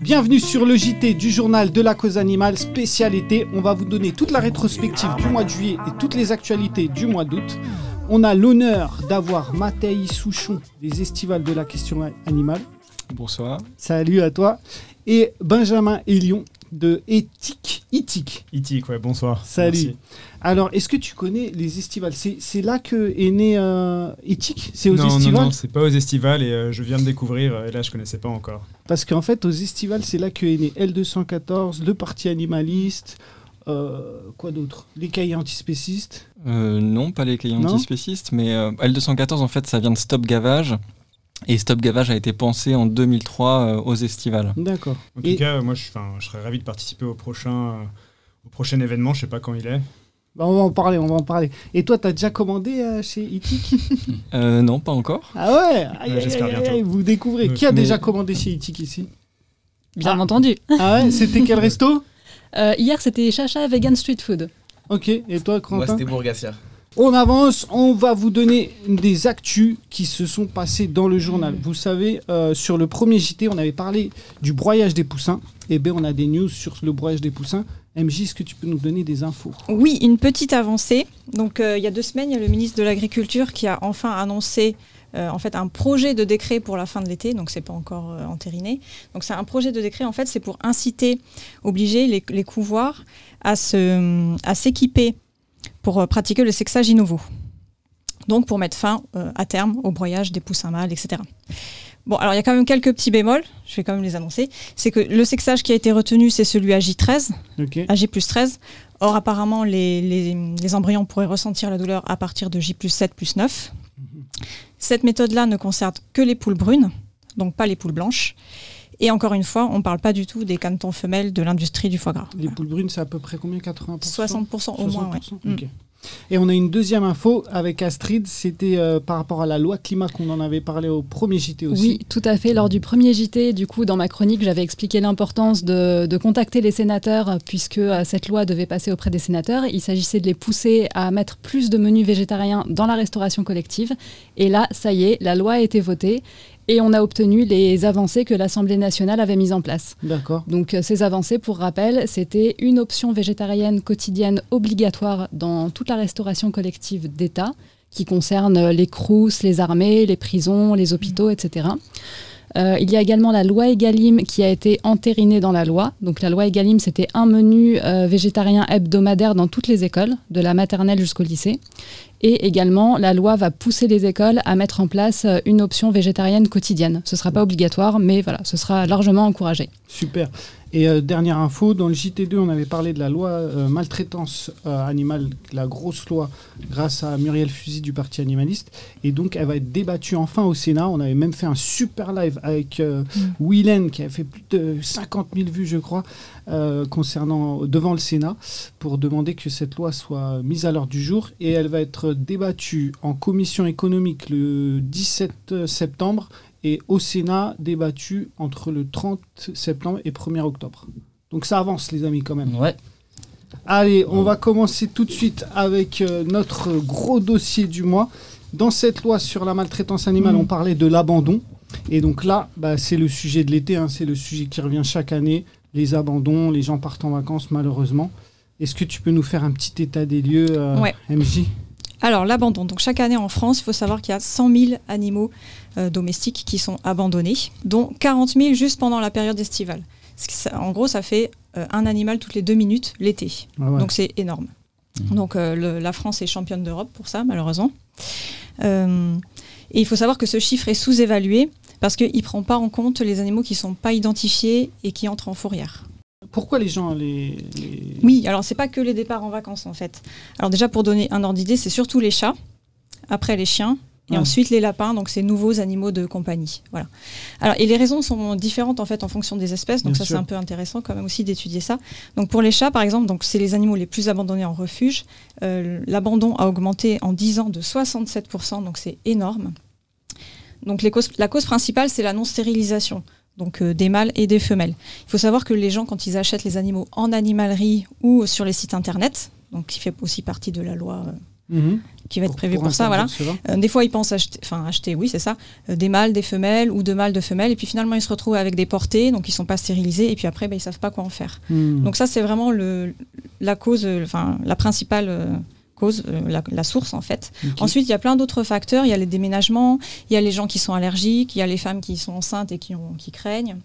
Bienvenue sur le JT du journal de la cause animale spécialité. On va vous donner toute la rétrospective du mois de juillet et toutes les actualités du mois d'août. On a l'honneur d'avoir Mathéi Souchon des Estivales de la question animale. Bonsoir. Salut à toi. Et Benjamin Elion de Éthique. Éthique. Éthique, ouais, bonsoir. Salut. Merci. Alors, est-ce que tu connais les estivales? C'est c'est là que est né euh, Éthique C'est aux non, non, estivales? non, c'est pas aux estivales et euh, je viens de découvrir euh, et là je connaissais pas encore. Parce qu'en fait, aux estivales, c'est là que est né L214, le Parti animaliste, euh, quoi d'autre? Les cahiers antispécistes? Euh, non, pas les cahiers Non? antispécistes, mais euh, L214, en fait, ça vient de Stop Gavage. Et Stop Gavage a été pensé en 2003 euh, aux estivales. D'accord. En Et- tout cas, moi je, serais ravi de participer au prochain, euh, au prochain événement, je sais pas quand il est. Bah, on va en parler, on va en parler. Et toi, t'as déjà commandé euh, chez Éthique Euh, non, pas encore. Ah ouais, Aïe, aïe, j'espère aïe, bientôt. Vous découvrez. Qui a mais- déjà commandé chez Éthique ici? Bien Ah. entendu. Ah ouais C'était quel resto? Euh, hier, c'était Chacha Vegan Street Food. Ok. Et toi, Moi, Quentin c'était Bourgassière. On avance, on va vous donner des actus qui se sont passées dans le journal. Vous savez, euh, sur le premier JT, on avait parlé du broyage des poussins. Et bien, on a des news sur le broyage des poussins. MJ, est-ce que tu peux nous donner des infos? Oui, une petite avancée. Donc, euh, il y a deux semaines, il y a le ministre de l'Agriculture qui a enfin annoncé euh, en fait un projet de décret pour la fin de l'été. Donc, c'est pas encore euh, entériné. Donc, c'est un projet de décret. En fait, c'est pour inciter, obliger les, les couvoirs à se, à s'équiper pour euh, pratiquer le sexage in novo. Donc, pour mettre fin à terme au broyage des poussins mâles, etc. Bon, alors il y a quand même quelques petits bémols. Je vais quand même les annoncer. C'est que le sexage qui a été retenu, c'est celui à J13. Ok. à J plus 13. Or, apparemment, les, les- les embryons pourraient ressentir la douleur à partir de J plus 7 plus 9. Cette méthode-là ne concerne que les poules brunes, donc pas les poules blanches. Et encore une fois, on ne parle pas du tout des canetons femelles de l'industrie du foie gras. Les poules brunes, c'est à peu près combien? 80% 60% au moins, ouais. 60%? Et on a une deuxième info avec Astrid, c'était euh, par rapport à la loi climat qu'on en avait parlé au premier JT aussi. Oui, tout à fait. Lors du premier JT, du coup, dans ma chronique, j'avais expliqué l'importance de, de contacter les sénateurs, puisque euh, cette loi devait passer auprès des sénateurs. Il s'agissait de les pousser à mettre plus de menus végétariens dans la restauration collective. Et là, ça y est, la loi a été votée. Et on a obtenu les avancées que l'Assemblée nationale avait mises en place. D'accord. Donc euh, ces avancées, pour rappel, c'était une option végétarienne quotidienne obligatoire dans toute la restauration collective d'État, qui concerne euh, les crous, les armées, les prisons, les hôpitaux, etc. Euh, il y a également la loi Egalim qui a été entérinée dans la loi. Donc la loi Egalim, c'était un menu euh, végétarien hebdomadaire dans toutes les écoles, de la maternelle jusqu'au lycée. Et également, la loi va pousser les écoles à mettre en place euh, une option végétarienne quotidienne. Ce ne sera pas obligatoire, mais voilà, ce sera largement encouragé. Super. Et euh, dernière info, dans le JT2, on avait parlé de la loi euh, maltraitance euh, animale, la grosse loi grâce à Muriel Fusil du Parti animaliste. Et donc, elle va être débattue enfin au Sénat. On avait même fait un super live avec euh, Willen, qui a fait plus de 50 000 vues, je crois, concernant devant le Sénat, pour demander que cette loi soit mise à l'ordre du jour. Et elle va être débattue en commission économique le 17 septembre et au Sénat débattu entre le 30 septembre et 1er octobre. Donc ça avance les amis quand même. Ouais. Allez, on va commencer tout de suite avec euh, notre gros dossier du mois. Dans cette loi sur la maltraitance animale, on parlait de l'abandon. Et donc là, bah, c'est le sujet de l'été, hein, c'est le sujet qui revient chaque année. Les abandons, les gens partent en vacances malheureusement. Est-ce que tu peux nous faire un petit état des lieux, euh, Ouais. MJ Alors, l'abandon. Donc, chaque année en France, il faut savoir qu'il y a 100 000 animaux euh, domestiques qui sont abandonnés, dont 40 000 juste pendant la période estivale. Ça- En gros, ça fait euh, un animal toutes les deux minutes l'été. Ah ouais. Donc c'est énorme. Donc euh, le- la France est championne d'Europe pour ça, malheureusement. Et il faut savoir que ce chiffre est sous-évalué parce qu'il ne prend pas en compte les animaux qui ne sont pas identifiés et qui entrent en fourrière. Pourquoi les gens les, les- Oui, alors c'est pas que les départs en vacances en fait. Alors déjà pour donner un ordre d'idée, c'est surtout les chats, après les chiens, et ensuite les lapins, donc ces nouveaux animaux de compagnie. Voilà. Alors et les raisons sont différentes en fait en fonction des espèces, donc Bien ça c'est un peu intéressant quand même aussi d'étudier ça. Donc pour les chats par exemple, donc c'est les animaux les plus abandonnés en refuge. Euh, L'abandon a augmenté en 10 ans de 67%, donc c'est énorme. Donc les causes- la cause principale c'est la non-stérilisation. Donc euh, des mâles et des femelles. Il faut savoir que les gens, quand ils achètent les animaux en animalerie ou sur les sites internet, donc qui fait aussi partie de la loi euh, Mhm. qui va être prévu pour, pour ça. Voilà. Euh, des fois, ils pensent acheter, enfin acheter, oui, c'est ça, euh, des mâles, des femelles ou deux mâles, de femelles, et puis finalement, ils se retrouvent avec des portées, donc ils sont pas stérilisés, et puis après, ben, ils savent pas quoi en faire. Mhm. Donc ça, c'est vraiment le, la cause, enfin la principale euh, cause, euh, la, la source en fait. Ensuite, il y a plein d'autres facteurs. Il y a les déménagements, il y a les gens qui sont allergiques, il y a les femmes qui sont enceintes et qui, ont, qui craignent.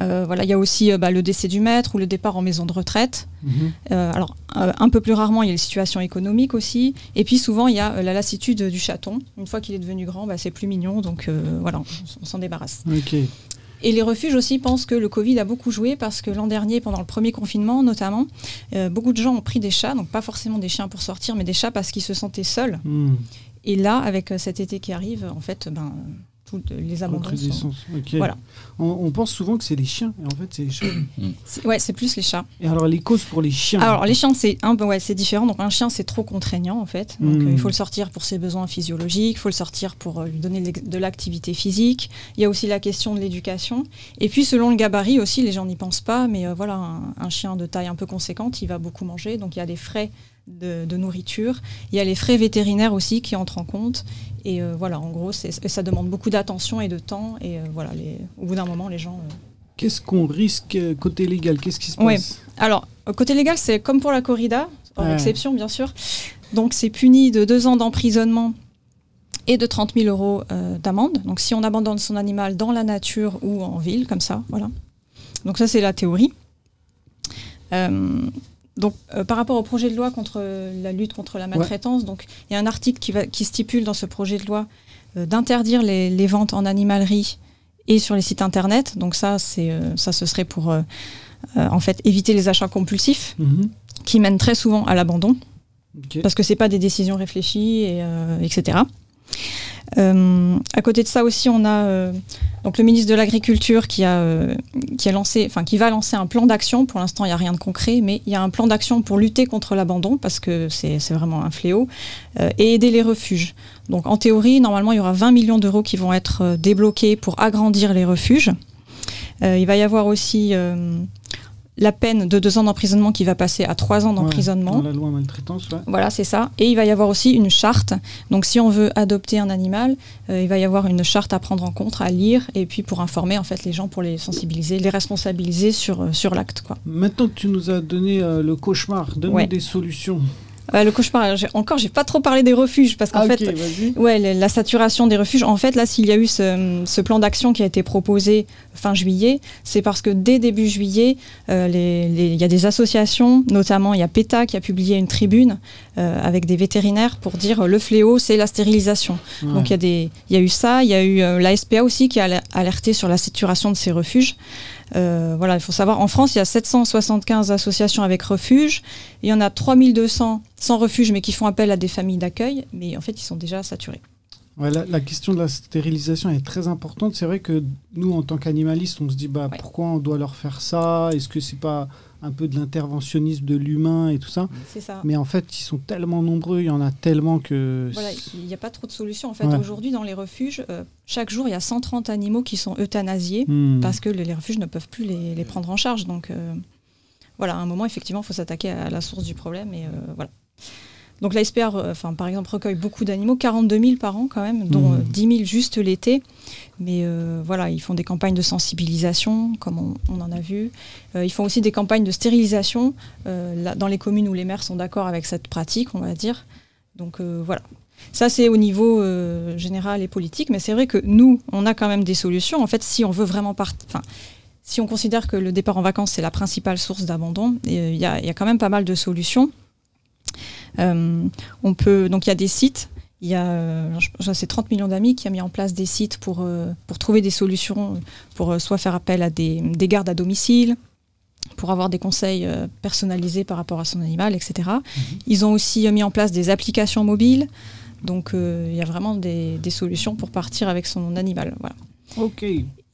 Euh, voilà, il y a aussi euh, bah, le décès du maître ou le départ en maison de retraite. Mhm. Euh, alors, un peu plus rarement, il y a les situations économiques aussi. Et puis, souvent, il y a la lassitude du chaton. Une fois qu'il est devenu grand, bah, c'est plus mignon. Donc, voilà, on, s'en débarrasse. Et les refuges aussi pensent que le Covid a beaucoup joué parce que l'an dernier, pendant le premier confinement notamment, euh, beaucoup de gens ont pris des chats. Donc, pas forcément des chiens pour sortir, mais des chats parce qu'ils se sentaient seuls. Mhm. Et là, avec euh, cet été qui arrive, en fait, ben, toutes les abandons sont... Ok. Voilà. On, on pense souvent que c'est les chiens, et en fait, c'est les chats. C'est- Ouais, c'est plus les chats. et alors, les causes pour les chiens Alors les chiens c'est un peu ouais, c'est différent donc un chien c'est trop contraignant en fait donc Mm. euh, il faut le sortir pour ses besoins physiologiques, il faut le sortir pour euh, lui donner de l'activité physique. Il y a aussi la question de l'éducation et puis selon le gabarit aussi les gens n'y pensent pas mais euh, voilà un, un chien de taille un peu conséquente il va beaucoup manger donc il y a des frais de, de nourriture, il y a les frais vétérinaires aussi qui entrent en compte et euh, voilà en gros ça demande beaucoup d'attention et de temps et euh, voilà les, au bout d'un moment les gens euh, Qu'est-ce qu'on risque côté légal? Qu'est-ce qui se Ouais. passe? Alors, euh, côté légal, c'est comme pour la corrida, hors Ouais. exception bien sûr. Donc, c'est puni de deux ans d'emprisonnement et de 30 000 euros d'amende. Donc, si on abandonne son animal dans la nature ou en ville, comme ça, voilà. Donc, ça, c'est la théorie. Donc, euh, par rapport au projet de loi contre la lutte contre la maltraitance, donc il y a un article qui, va, qui stipule dans ce projet de loi euh, d'interdire les, les ventes en animalerie et sur les sites internet. Donc ça, c'est euh, ça, ce serait pour en fait éviter les achats compulsifs Mhm. qui mènent très souvent à l'abandon parce que c'est pas des décisions réfléchies et etc. Euh, à côté de ça aussi, on a euh, donc le ministre de l'Agriculture qui a euh, qui a lancé, enfin qui va lancer un plan d'action. Pour l'instant, il n'y a rien de concret, mais il y a un plan d'action pour lutter contre l'abandon parce que c'est vraiment un fléau et aider les refuges. Donc en théorie, normalement, il y aura 20 millions d'euros qui vont être débloqués pour agrandir les refuges. Euh, il va y avoir aussi euh, la peine de deux ans d'emprisonnement qui va passer à trois ans d'emprisonnement. la loi maltraitance, ouais. Voilà, c'est ça. Et il va y avoir aussi une charte. Donc, si on veut adopter un animal, euh, il va y avoir une charte à prendre en compte, à lire, et puis pour informer en fait les gens, pour les sensibiliser, les responsabiliser sur, euh, sur l'acte. Maintenant que tu nous as donné euh, le cauchemar, donne-nous Ouais. des solutions. Euh, le cauchemar, encore, j'ai pas trop parlé des refuges parce qu'en Ah, fait. Ouais, la saturation des refuges. En fait, là, s'il y a eu ce, ce plan d'action qui a été proposé fin juillet, c'est parce que dès début juillet, euh, les- les- il y a des associations, notamment il y a PETA qui a publié une tribune euh, avec des vétérinaires pour dire euh, le fléau, c'est la stérilisation. Ouais. Donc il y, il y a eu ça, il y a eu euh, la SPA aussi qui a aler- alerté sur la saturation de ces refuges. Euh, voilà, il faut savoir, en France, il y a 775 associations avec refuge. Il y en a 3200 sans refuge, mais qui font appel à des familles d'accueil. Mais en fait, ils sont déjà saturés. Ouais, la, la question de la stérilisation est très importante. C'est vrai que nous, en tant qu'animalistes, on se dit bah, Ouais. pourquoi on doit leur faire ça? Est-ce que c'est pas un peu de l'interventionnisme de l'humain et tout ça C'est ça. Mais en fait, ils sont tellement nombreux, il y en a tellement que. Voilà, il n'y a pas trop de solutions. En fait, Ouais. aujourd'hui, dans les refuges, euh, chaque jour, il y a 130 animaux qui sont euthanasiés Hmm. parce que les, les refuges ne peuvent plus les, les prendre en charge. Donc, euh, voilà, à un moment, effectivement, il faut s'attaquer à la source du problème. Et euh, voilà. Donc, la euh, enfin, par exemple, recueille beaucoup d'animaux, 42 000 par an quand même, dont Mhm. euh, 10 000 juste l'été. Mais euh, voilà, ils font des campagnes de sensibilisation, comme on, en a vu. Euh, ils font aussi des campagnes de stérilisation euh, dans les communes où les maires sont d'accord avec cette pratique, on va dire. Donc voilà. Ça, c'est au niveau général et politique, mais c'est vrai que nous, on a quand même des solutions. En fait, si on veut vraiment partir. Enfin, si on considère que le départ en vacances, c'est la principale source d'abandon, il y, y a quand même pas mal de solutions. On peut, donc, il y a des sites. Il y a, euh, c'est 30 millions d'amis qui a mis en place des sites pour, euh, pour trouver des solutions, pour euh, soit faire appel à des, des gardes à domicile, pour avoir des conseils personnalisés par rapport à son animal, etc. Ils ont aussi mis en place des applications mobiles. Donc euh, il y a vraiment des, des solutions pour partir avec son animal. Voilà. Ok.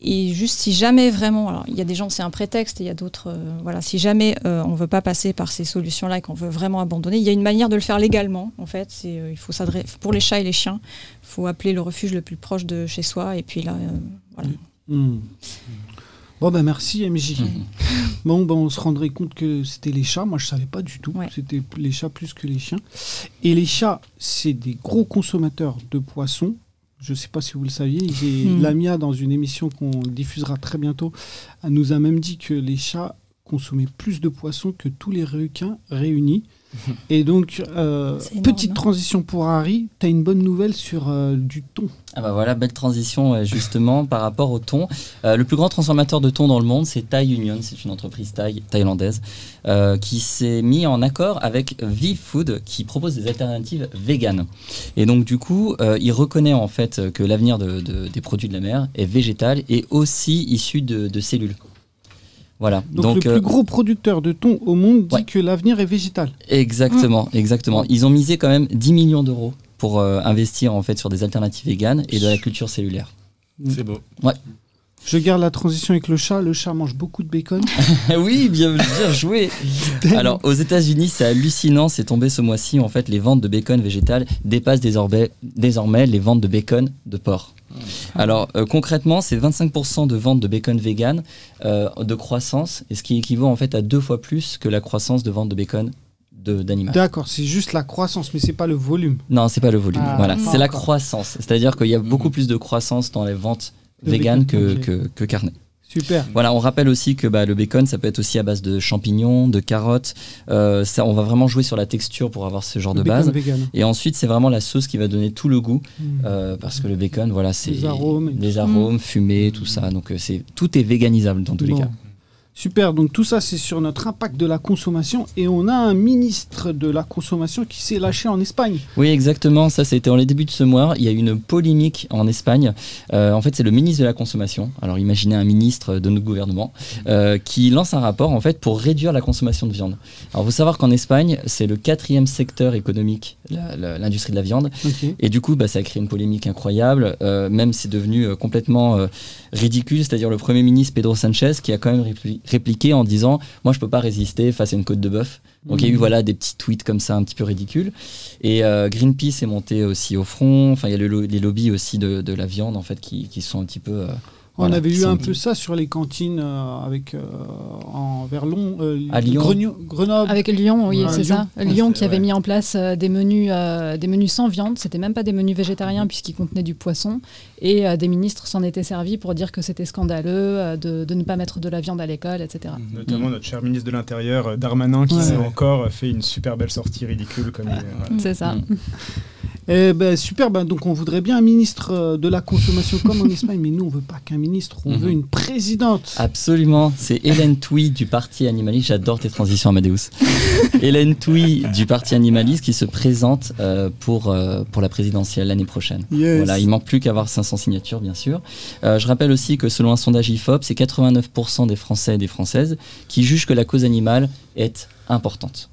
Et juste si jamais vraiment, alors il y a des gens c'est un prétexte, et il y a d'autres, euh, voilà, si jamais euh, on veut pas passer par ces solutions-là et qu'on veut vraiment abandonner, il y a une manière de le faire légalement. En fait, c'est euh, il faut s'adresser pour les chats et les chiens, il faut appeler le refuge le plus proche de chez soi et puis là, voilà. Hmm. Bon, ben merci MJ. Bon, ben on se rendrait compte que c'était les chats. Moi, je savais pas du tout. Ouais. C'était les chats plus que les chiens. Et les chats, c'est des gros consommateurs de poissons. Je sais pas si vous le saviez. Hmm. Lamia, dans une émission qu'on diffusera très bientôt, nous a même dit que les chats consommaient plus de poissons que tous les requins réunis. Et donc, euh, énorme, petite transition pour Harry. Tu as une bonne nouvelle sur euh, du thon. Ah bah voilà, belle transition justement par rapport au thon. Euh, le plus grand transformateur de thon dans le monde, c'est Thai Union, c'est une entreprise thaï, thaïlandaise, euh, qui s'est mis en accord avec Vive Food, qui propose des alternatives véganes. Et donc du coup, euh, il reconnaît en fait que l'avenir de- de- des produits de la mer est végétal et aussi issu de, de cellules. Voilà. Donc, le euh, plus gros producteur de thon au monde dit ouais. que l'avenir est végétal. Exactement, exactement. Ils ont misé quand même 10 millions d'euros pour euh, investir en fait sur des alternatives véganes et de la culture cellulaire. C'est beau. Je garde la transition avec le chat. Le chat mange beaucoup de bacon. oui, bien, bien joué. Alors aux États-Unis, c'est hallucinant, c'est tombé ce mois-ci. En fait, les ventes de bacon végétal dépassent désormais, désormais les ventes de bacon de porc. Alors euh, concrètement, c'est 25% de ventes de bacon vegan euh, de croissance, et ce qui équivaut en fait à deux fois plus que la croissance de vente de bacon d'animal. D'accord, c'est juste la croissance, mais c'est pas le volume. Non, c'est pas le volume. Ah, voilà, c'est la croissance. C'est-à-dire qu'il y a beaucoup plus de croissance dans les ventes véganes que, que, que carnées. Super. Voilà, on rappelle aussi que bah, le bacon, ça peut être aussi à base de champignons, de carottes. Euh, ça, on va vraiment jouer sur la texture pour avoir ce genre Le de bacon base. vegan. Et ensuite, c'est vraiment la sauce qui va donner tout le goût, Mm. euh, parce que le bacon, voilà, c'est Les arômes les ça. arômes, fumée, tout ça. Donc euh, c'est tout est véganisable dans tous Bon. les cas. Super, donc tout ça c'est sur notre impact de la consommation et on a un ministre de la consommation qui s'est lâché en Espagne. Oui, exactement. Ça, c'était en les débuts de ce mois. Il y a eu une polémique en Espagne. Euh, en fait, c'est le ministre de la Consommation. Alors, imaginez un ministre de notre gouvernement euh, qui lance un rapport en fait pour réduire la consommation de viande. Alors, il faut savoir qu'en Espagne, c'est le quatrième secteur économique, l'industrie de la viande. Et du coup, bah, ça a créé une polémique incroyable. Euh, même, c'est devenu euh, complètement ridicule. C'est-à-dire le Premier ministre Pedro Sanchez qui a quand même répli- répliqué en disant Moi, je peux pas résister face à une côte de bœuf. Donc, il y a eu Mhm. voilà, des petits tweets comme ça, un petit peu ridicules. Et euh, Greenpeace est monté aussi au front. Enfin, il y a le les lobbies aussi de, de la viande, en fait, qui, qui sont un petit peu. euh, On voilà, avait eu un peu ça sur les cantines euh, avec euh, en Verlon, euh, À Lyon. Greno- Grenoble. Avec Lyon, oui, Ouais, c'est Lyon. ça. Lyon Ouais, qui avait ouais. mis en place euh, des menus, euh, des menus sans viande. C'était même pas des menus végétariens puisqu'ils contenaient du poisson. Et euh, des ministres s'en étaient servis pour dire que c'était scandaleux euh, de, de ne pas mettre de la viande à l'école, etc. Notamment notre cher ministre de l'Intérieur, euh, Darmanin, qui Ouais. s'est encore fait une super belle sortie ridicule comme il est, voilà. C'est ça. Mm. Eh ben, super, ben, donc on voudrait bien un ministre de la consommation comme en Espagne, mais nous on veut pas qu'un ministre, on Mhm. veut une présidente. Absolument, c'est Hélène Touy du Parti Animaliste. J'adore tes transitions, Amadeus. Hélène Touy du Parti Animaliste qui se présente euh, pour, euh, pour la présidentielle l'année prochaine. Yes. Voilà, il manque plus qu'à avoir 500 signatures, bien sûr. Euh, je rappelle aussi que selon un sondage IFOP, c'est 89% des Français et des Françaises qui jugent que la cause animale est importante.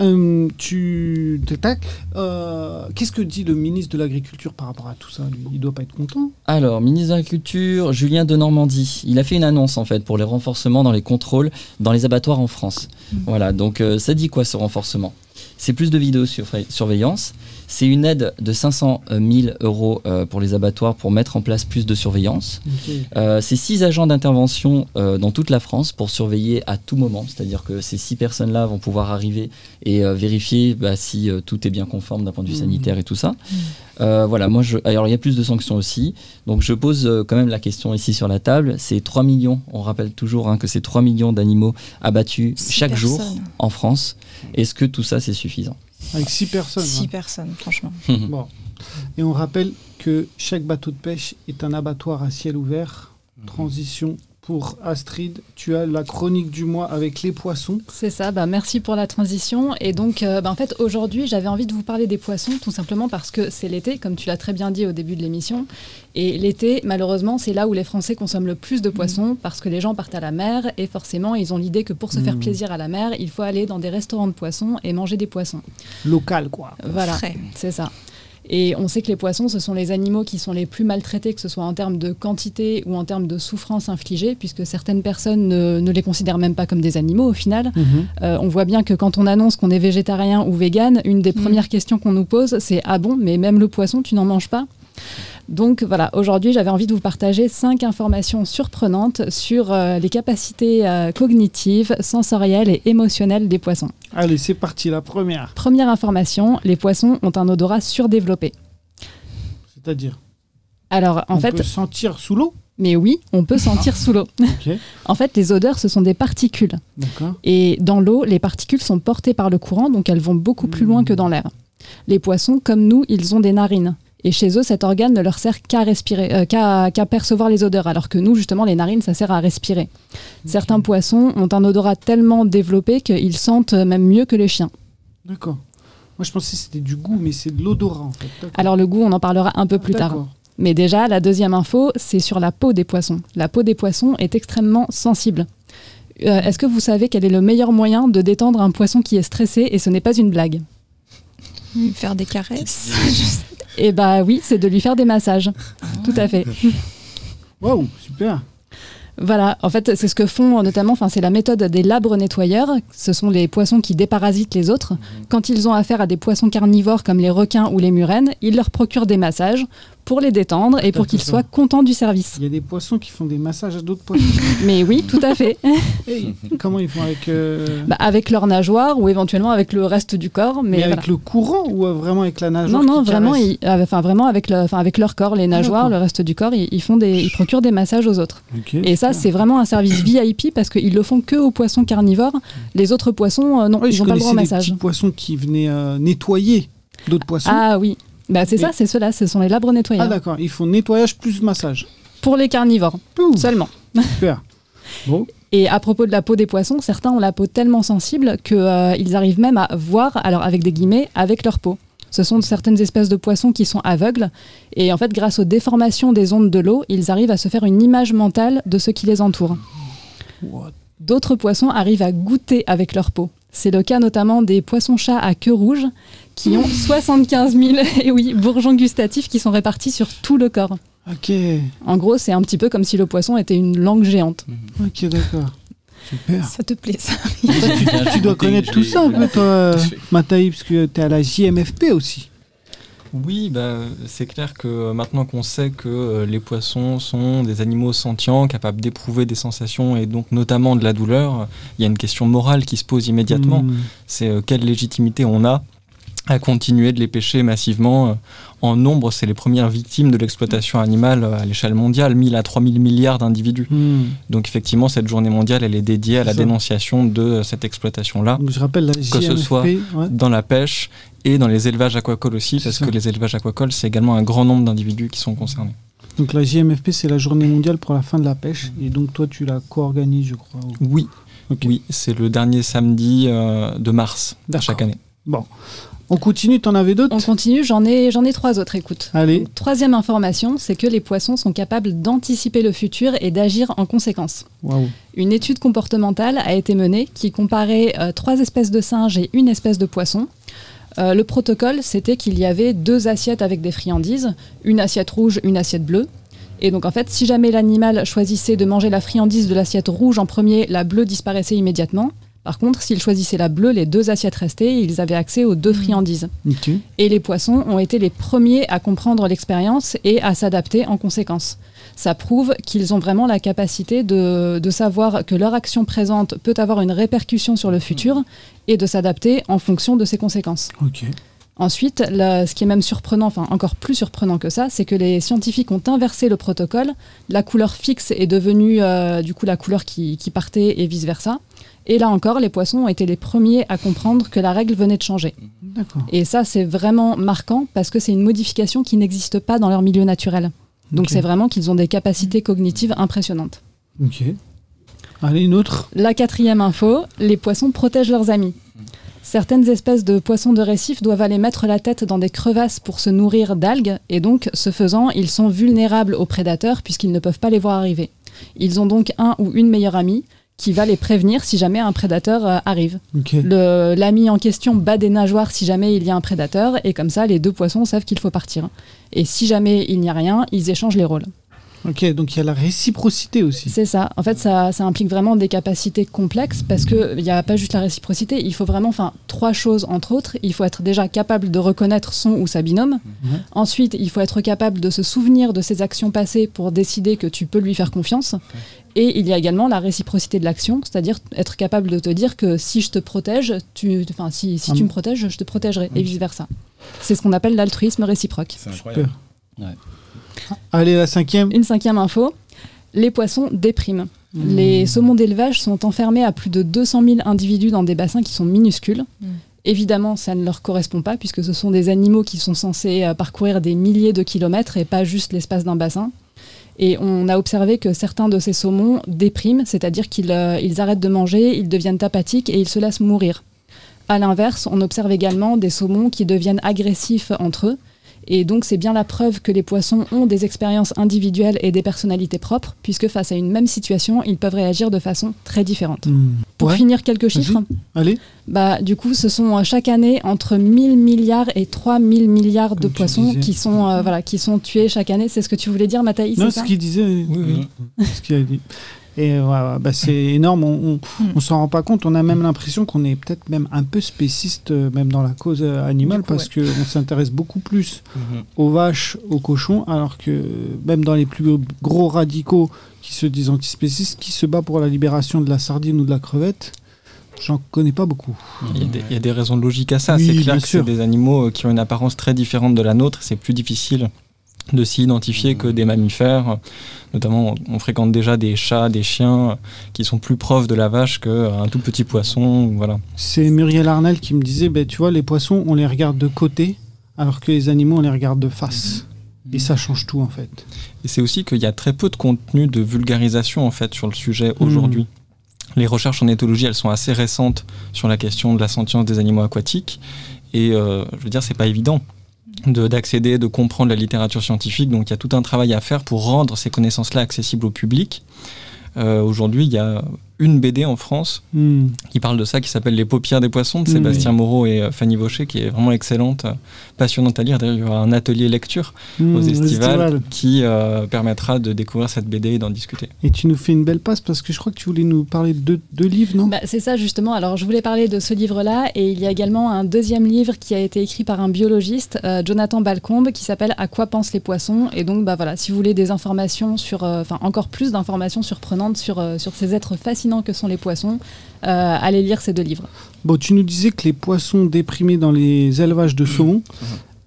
Euh, tu euh, Qu'est-ce que dit le ministre de l'Agriculture par rapport à tout ça? Lui Il doit pas être content. Alors, ministre de l'Agriculture, Julien de Normandie, il a fait une annonce en fait pour les renforcements dans les contrôles dans les abattoirs en France. Voilà, donc euh, ça dit quoi ce renforcement? C'est plus de vidéosurveillance, c'est une aide de 500 000 euros euh, pour les abattoirs pour mettre en place plus de surveillance. Euh, c'est six agents d'intervention euh, dans toute la France pour surveiller à tout moment, c'est-à-dire que ces six personnes-là vont pouvoir arriver et vérifier bah, si tout est bien conforme d'un point de vue Mhm. sanitaire et tout ça. Euh, voilà, moi, je, alors il y a plus de sanctions aussi, donc je pose euh, quand même la question ici sur la table. C'est 3 millions, on rappelle toujours hein, que c'est 3 millions d'animaux abattus Six chaque jour en France. Est-ce que tout ça c'est suffisant? Avec six personnes. Six hein. personnes, franchement. Bon. Et on rappelle que chaque bateau de pêche est un abattoir à ciel ouvert. Transition pour Astrid. Tu as la chronique du mois avec les poissons. C'est ça, bah, merci pour la transition. Et donc, euh, bah, en fait, aujourd'hui, j'avais envie de vous parler des poissons, tout simplement parce que c'est l'été, comme tu l'as très bien dit au début de l'émission. Et l'été, malheureusement, c'est là où les Français consomment le plus de poissons, parce que les gens partent à la mer, et forcément, ils ont l'idée que pour se faire Mhm. plaisir à la mer, il faut aller dans des restaurants de poissons et manger des poissons. Local, quoi. Voilà, c'est ça. Et on sait que les poissons, ce sont les animaux qui sont les plus maltraités, que ce soit en termes de quantité ou en termes de souffrance infligée, puisque certaines personnes ne, ne les considèrent même pas comme des animaux au final. Euh, on voit bien que quand on annonce qu'on est végétarien ou vegan, une des Mm. premières questions qu'on nous pose, c'est Ah bon, mais même le poisson, tu n'en manges pas? Donc voilà, aujourd'hui j'avais envie de vous partager cinq informations surprenantes sur euh, les capacités euh, cognitives, sensorielles et émotionnelles des poissons. Allez, c'est parti, la première. Première information, les poissons ont un odorat surdéveloppé. C'est-à-dire? Alors en On fait, peut sentir sous l'eau? Mais oui, on peut sentir sous l'eau. En fait, les odeurs, ce sont des particules. Et dans l'eau, les particules sont portées par le courant, donc elles vont beaucoup plus loin que dans l'air. Les poissons, comme nous, ils ont des narines. Et chez eux, cet organe ne leur sert qu'à respirer, euh, qu'à percevoir les odeurs, alors que nous, justement, les narines, ça sert à respirer. Certains poissons ont un odorat tellement développé qu'ils sentent même mieux que les chiens. D'accord. Moi, je pensais que c'était du goût, mais c'est de l'odorat, en fait. D'accord. Alors le goût, on en parlera un peu plus tard. D'accord. Mais déjà, la deuxième info, c'est sur la peau des poissons. La peau des poissons est extrêmement sensible. Euh, Est-ce que vous savez quel est le meilleur moyen de détendre un poisson qui est stressé? Et ce n'est pas une blague. Faire des caresses. Eh bah oui, c'est de lui faire des massages. Tout à fait. Waouh, super. Voilà, en fait, c'est ce que font notamment, enfin, c'est la méthode des labres nettoyeurs. Ce sont les poissons qui déparasitent les autres. Quand ils ont affaire à des poissons carnivores comme les requins ou les murènes, ils leur procurent des massages pour les détendre et pour qu'ils soient contents du service. Il y a des poissons qui font des massages à d'autres poissons. Mais oui, tout à fait. Comment ils font avec. euh, Bah, avec leur nageoire ou éventuellement avec le reste du corps. Mais, mais voilà. avec le courant ou euh, vraiment avec la nageoire Non, non, vraiment, ils- euh, enfin, vraiment avec, le, enfin, avec leur corps, les nageoires, d'accord. le reste du corps, ils, ils font des, ils procurent des massages aux autres. Et ça, c'est vraiment un service VIP parce qu'ils le font que aux poissons carnivores. Les autres poissons, euh, non, ils n'ont pas le droit au connaissais des massage. petits poissons qui venaient euh, nettoyer d'autres poissons. Ah oui, bah, c'est Et- ça, c'est ceux-là, ce sont les labres Ah, nettoyeurs. d'accord, ils font nettoyage plus massage. pour les carnivores, seulement. super. Bon, Et à propos de la peau des poissons, certains ont la peau tellement sensible qu'ils arrivent même à voir, alors avec des guillemets, avec leur peau. Ce sont certaines espèces de poissons qui sont aveugles. Et en fait, grâce aux déformations des ondes de l'eau, ils arrivent à se faire une image mentale de ce qui les entoure. what? D'autres poissons arrivent à goûter avec leur peau. C'est le cas notamment des poissons-chats à queue rouge qui ont 75 000 et oui, bourgeons gustatifs qui sont répartis sur tout le corps. Ok, En gros, c'est un petit peu comme si le poisson était une langue géante. ok, d'accord. Super. Ça te plaît, ça tu dois connaître tout ça un peu, toi, Mataï, parce que tu es à la JMFP aussi. Oui, bah, c'est clair que euh, maintenant qu'on sait que euh, les poissons sont des animaux sentients, capables d'éprouver des sensations et donc notamment de la douleur, il y a une question morale qui se pose immédiatement. Hmm. C'est euh, quelle légitimité on a à continuer de les pêcher massivement. euh, En nombre, c'est les premières victimes de l'exploitation animale euh, à l'échelle mondiale, 1000 à 3000 milliards d'individus. Hmm. Donc effectivement, cette journée mondiale, elle est dédiée à la dénonciation de euh, cette exploitation-là, je rappelle la JMFP. ce soit ouais. dans la pêche et dans les élevages aquacoles aussi, parce ça. que les élevages aquacoles, c'est également un grand nombre d'individus qui sont concernés. Donc la JMFP, c'est la journée mondiale pour la fin de la pêche. Et donc toi, tu la co-organises, je crois. ou- Oui, oui, c'est le dernier samedi euh, de mars chaque année. Bon. On continue, t'en avais d'autres On continue, j'en ai, j'en ai trois autres, écoute. Allez. Donc, troisième information, c'est que les poissons sont capables d'anticiper le futur et d'agir en conséquence. Waouh. Une étude comportementale a été menée qui comparait euh, trois espèces de singes et une espèce de poisson. Euh, le protocole, c'était qu'il y avait deux assiettes avec des friandises, une assiette rouge, une assiette bleue. Et donc en fait, si jamais l'animal choisissait de manger la friandise de l'assiette rouge en premier, la bleue disparaissait immédiatement. Par contre, s'il choisissait la bleue, les deux assiettes restaient, et ils avaient accès aux deux friandises. Ok. Et les poissons ont été les premiers à comprendre l'expérience et à s'adapter en conséquence. Ça prouve qu'ils ont vraiment la capacité de, de savoir que leur action présente peut avoir une répercussion sur le futur et de s'adapter en fonction de ses conséquences. Ensuite, ce qui est même surprenant, enfin encore plus surprenant que ça, c'est que les scientifiques ont inversé le protocole. La couleur fixe est devenue euh, du coup la couleur qui, qui partait et vice-versa. Et là encore, les poissons ont été les premiers à comprendre que la règle venait de changer. Et ça, c'est vraiment marquant parce que c'est une modification qui n'existe pas dans leur milieu naturel. Donc c'est vraiment qu'ils ont des capacités cognitives impressionnantes. Ok. Allez, une autre. La quatrième info, les poissons protègent leurs amis. Certaines espèces de poissons de récif doivent aller mettre la tête dans des crevasses pour se nourrir d'algues, et donc, ce faisant, ils sont vulnérables aux prédateurs puisqu'ils ne peuvent pas les voir arriver. Ils ont donc un ou une meilleure amie qui va les prévenir si jamais un prédateur euh, arrive. L'ami en question bat des nageoires si jamais il y a un prédateur, et comme ça, les deux poissons savent qu'il faut partir. Et si jamais il n'y a rien, ils échangent les rôles. Ok, donc il y a la réciprocité aussi. C'est ça. En fait, ça, ça, implique vraiment des capacités complexes parce qu'il n'y a pas juste la réciprocité. Il faut vraiment, enfin, trois choses entre autres. Il faut être déjà capable de reconnaître son ou sa binôme. Ensuite, il faut être capable de se souvenir de ses actions passées pour décider que tu peux lui faire confiance. Et il y a également la réciprocité de l'action, c'est-à-dire être capable de te dire que si je te protège, tu, enfin, si, si Ah, tu mais- me protèges, je te protégerai, et vice-versa. C'est ce qu'on appelle l'altruisme réciproque. C'est incroyable. Allez, la cinquième. Une cinquième info, les poissons dépriment. Mmh. Les saumons d'élevage sont enfermés à plus de 200 000 individus dans des bassins qui sont minuscules. Mm. Évidemment, ça ne leur correspond pas puisque ce sont des animaux qui sont censés euh, parcourir des milliers de kilomètres et pas juste l'espace d'un bassin. Et on a observé que certains de ces saumons dépriment, c'est-à-dire qu'ils euh, arrêtent de manger, ils deviennent apathiques et ils se laissent mourir. À l'inverse, on observe également des saumons qui deviennent agressifs entre eux. Et donc, c'est bien la preuve que les poissons ont des expériences individuelles et des personnalités propres, puisque face à une même situation, ils peuvent réagir de façon très différente. Hmm. Pour Ouais, finir quelques chiffres, Allez. bah, du coup, ce sont euh, chaque année entre 1000 milliards et 3000 milliards de Comme poissons qui sont, euh, voilà, qui sont tués chaque année. C'est ce que tu voulais dire, Mathaïs Non, c'est ce qu'il disait. Oui, oui. ce qu'il a dit. Et voilà, bah, c'est énorme. On, on, on s'en rend pas compte. On a même l'impression qu'on est peut-être même un peu spéciste, euh, même dans la cause euh, animale, coup, parce que qu'on s'intéresse beaucoup plus Mhm. aux vaches, aux cochons, alors que même dans les plus gros radicaux qui se disent antispécistes, qui se bat pour la libération de la sardine ou de la crevette, j'en connais pas beaucoup. Il y, a des, il y a des raisons logiques à ça. Oui, c'est clair bien que c'est des animaux euh, qui ont une apparence très différente de la nôtre. C'est plus difficile de s'y identifier que des mammifères. Notamment, on fréquente déjà des chats, des chiens euh, qui sont plus proches de la vache qu'un tout petit poisson. Voilà. C'est Muriel Arnel qui me disait, ben, tu vois, les poissons, on les regarde de côté, alors que les animaux, on les regarde de face. Et ça change tout, en fait. Et c'est aussi qu'il y a très peu de contenu de vulgarisation en fait sur le sujet aujourd'hui. Les recherches en éthologie, elles sont assez récentes sur la question de la sentience des animaux aquatiques. Et euh, je veux dire, c'est pas évident de- d'accéder, de, comprendre la littérature scientifique. Donc il y a tout un travail à faire pour rendre ces connaissances-là accessibles au public. Euh, Aujourd'hui, il y a une BD en France Hmm. qui parle de ça, qui s'appelle Les paupières des poissons de Mm. Sébastien Moreau et euh, Fanny Vaucher, qui est vraiment excellente, euh, passionnante à lire. D'ailleurs, il y aura un atelier lecture Hmm, aux le estivales qui euh, permettra de découvrir cette BD et d'en discuter. Et tu nous fais une belle passe parce que je crois que tu voulais nous parler de deux, deux livres, non? Bah, c'est ça justement. Alors je voulais parler de ce livre-là et il y a également un deuxième livre qui a été écrit par un biologiste, euh, Jonathan Balcombe, qui s'appelle À quoi pensent les poissons? Et donc bah voilà, si vous voulez des informations sur, euh, enfin encore plus d'informations surprenantes sur euh, sur ces êtres fascinants que sont les poissons, euh, allez lire ces deux livres. Bon, tu nous disais que les poissons déprimés dans les élevages de saumon.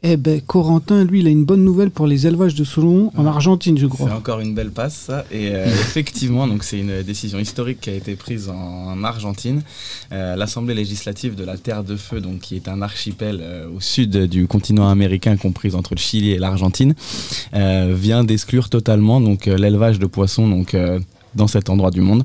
Eh ben, Corentin, lui, il a une bonne nouvelle pour les élevages de saumon en. Argentine, je C'est crois. encore une belle passe, ça. Et euh, effectivement, donc c'est une décision historique qui a été prise en, en Argentine. Euh, L'Assemblée législative de la Terre de Feu, donc qui est un archipel euh, au sud du continent américain, compris entre le Chili et l'Argentine, euh, vient d'exclure totalement donc l'élevage de poissons donc euh, dans cet endroit du monde.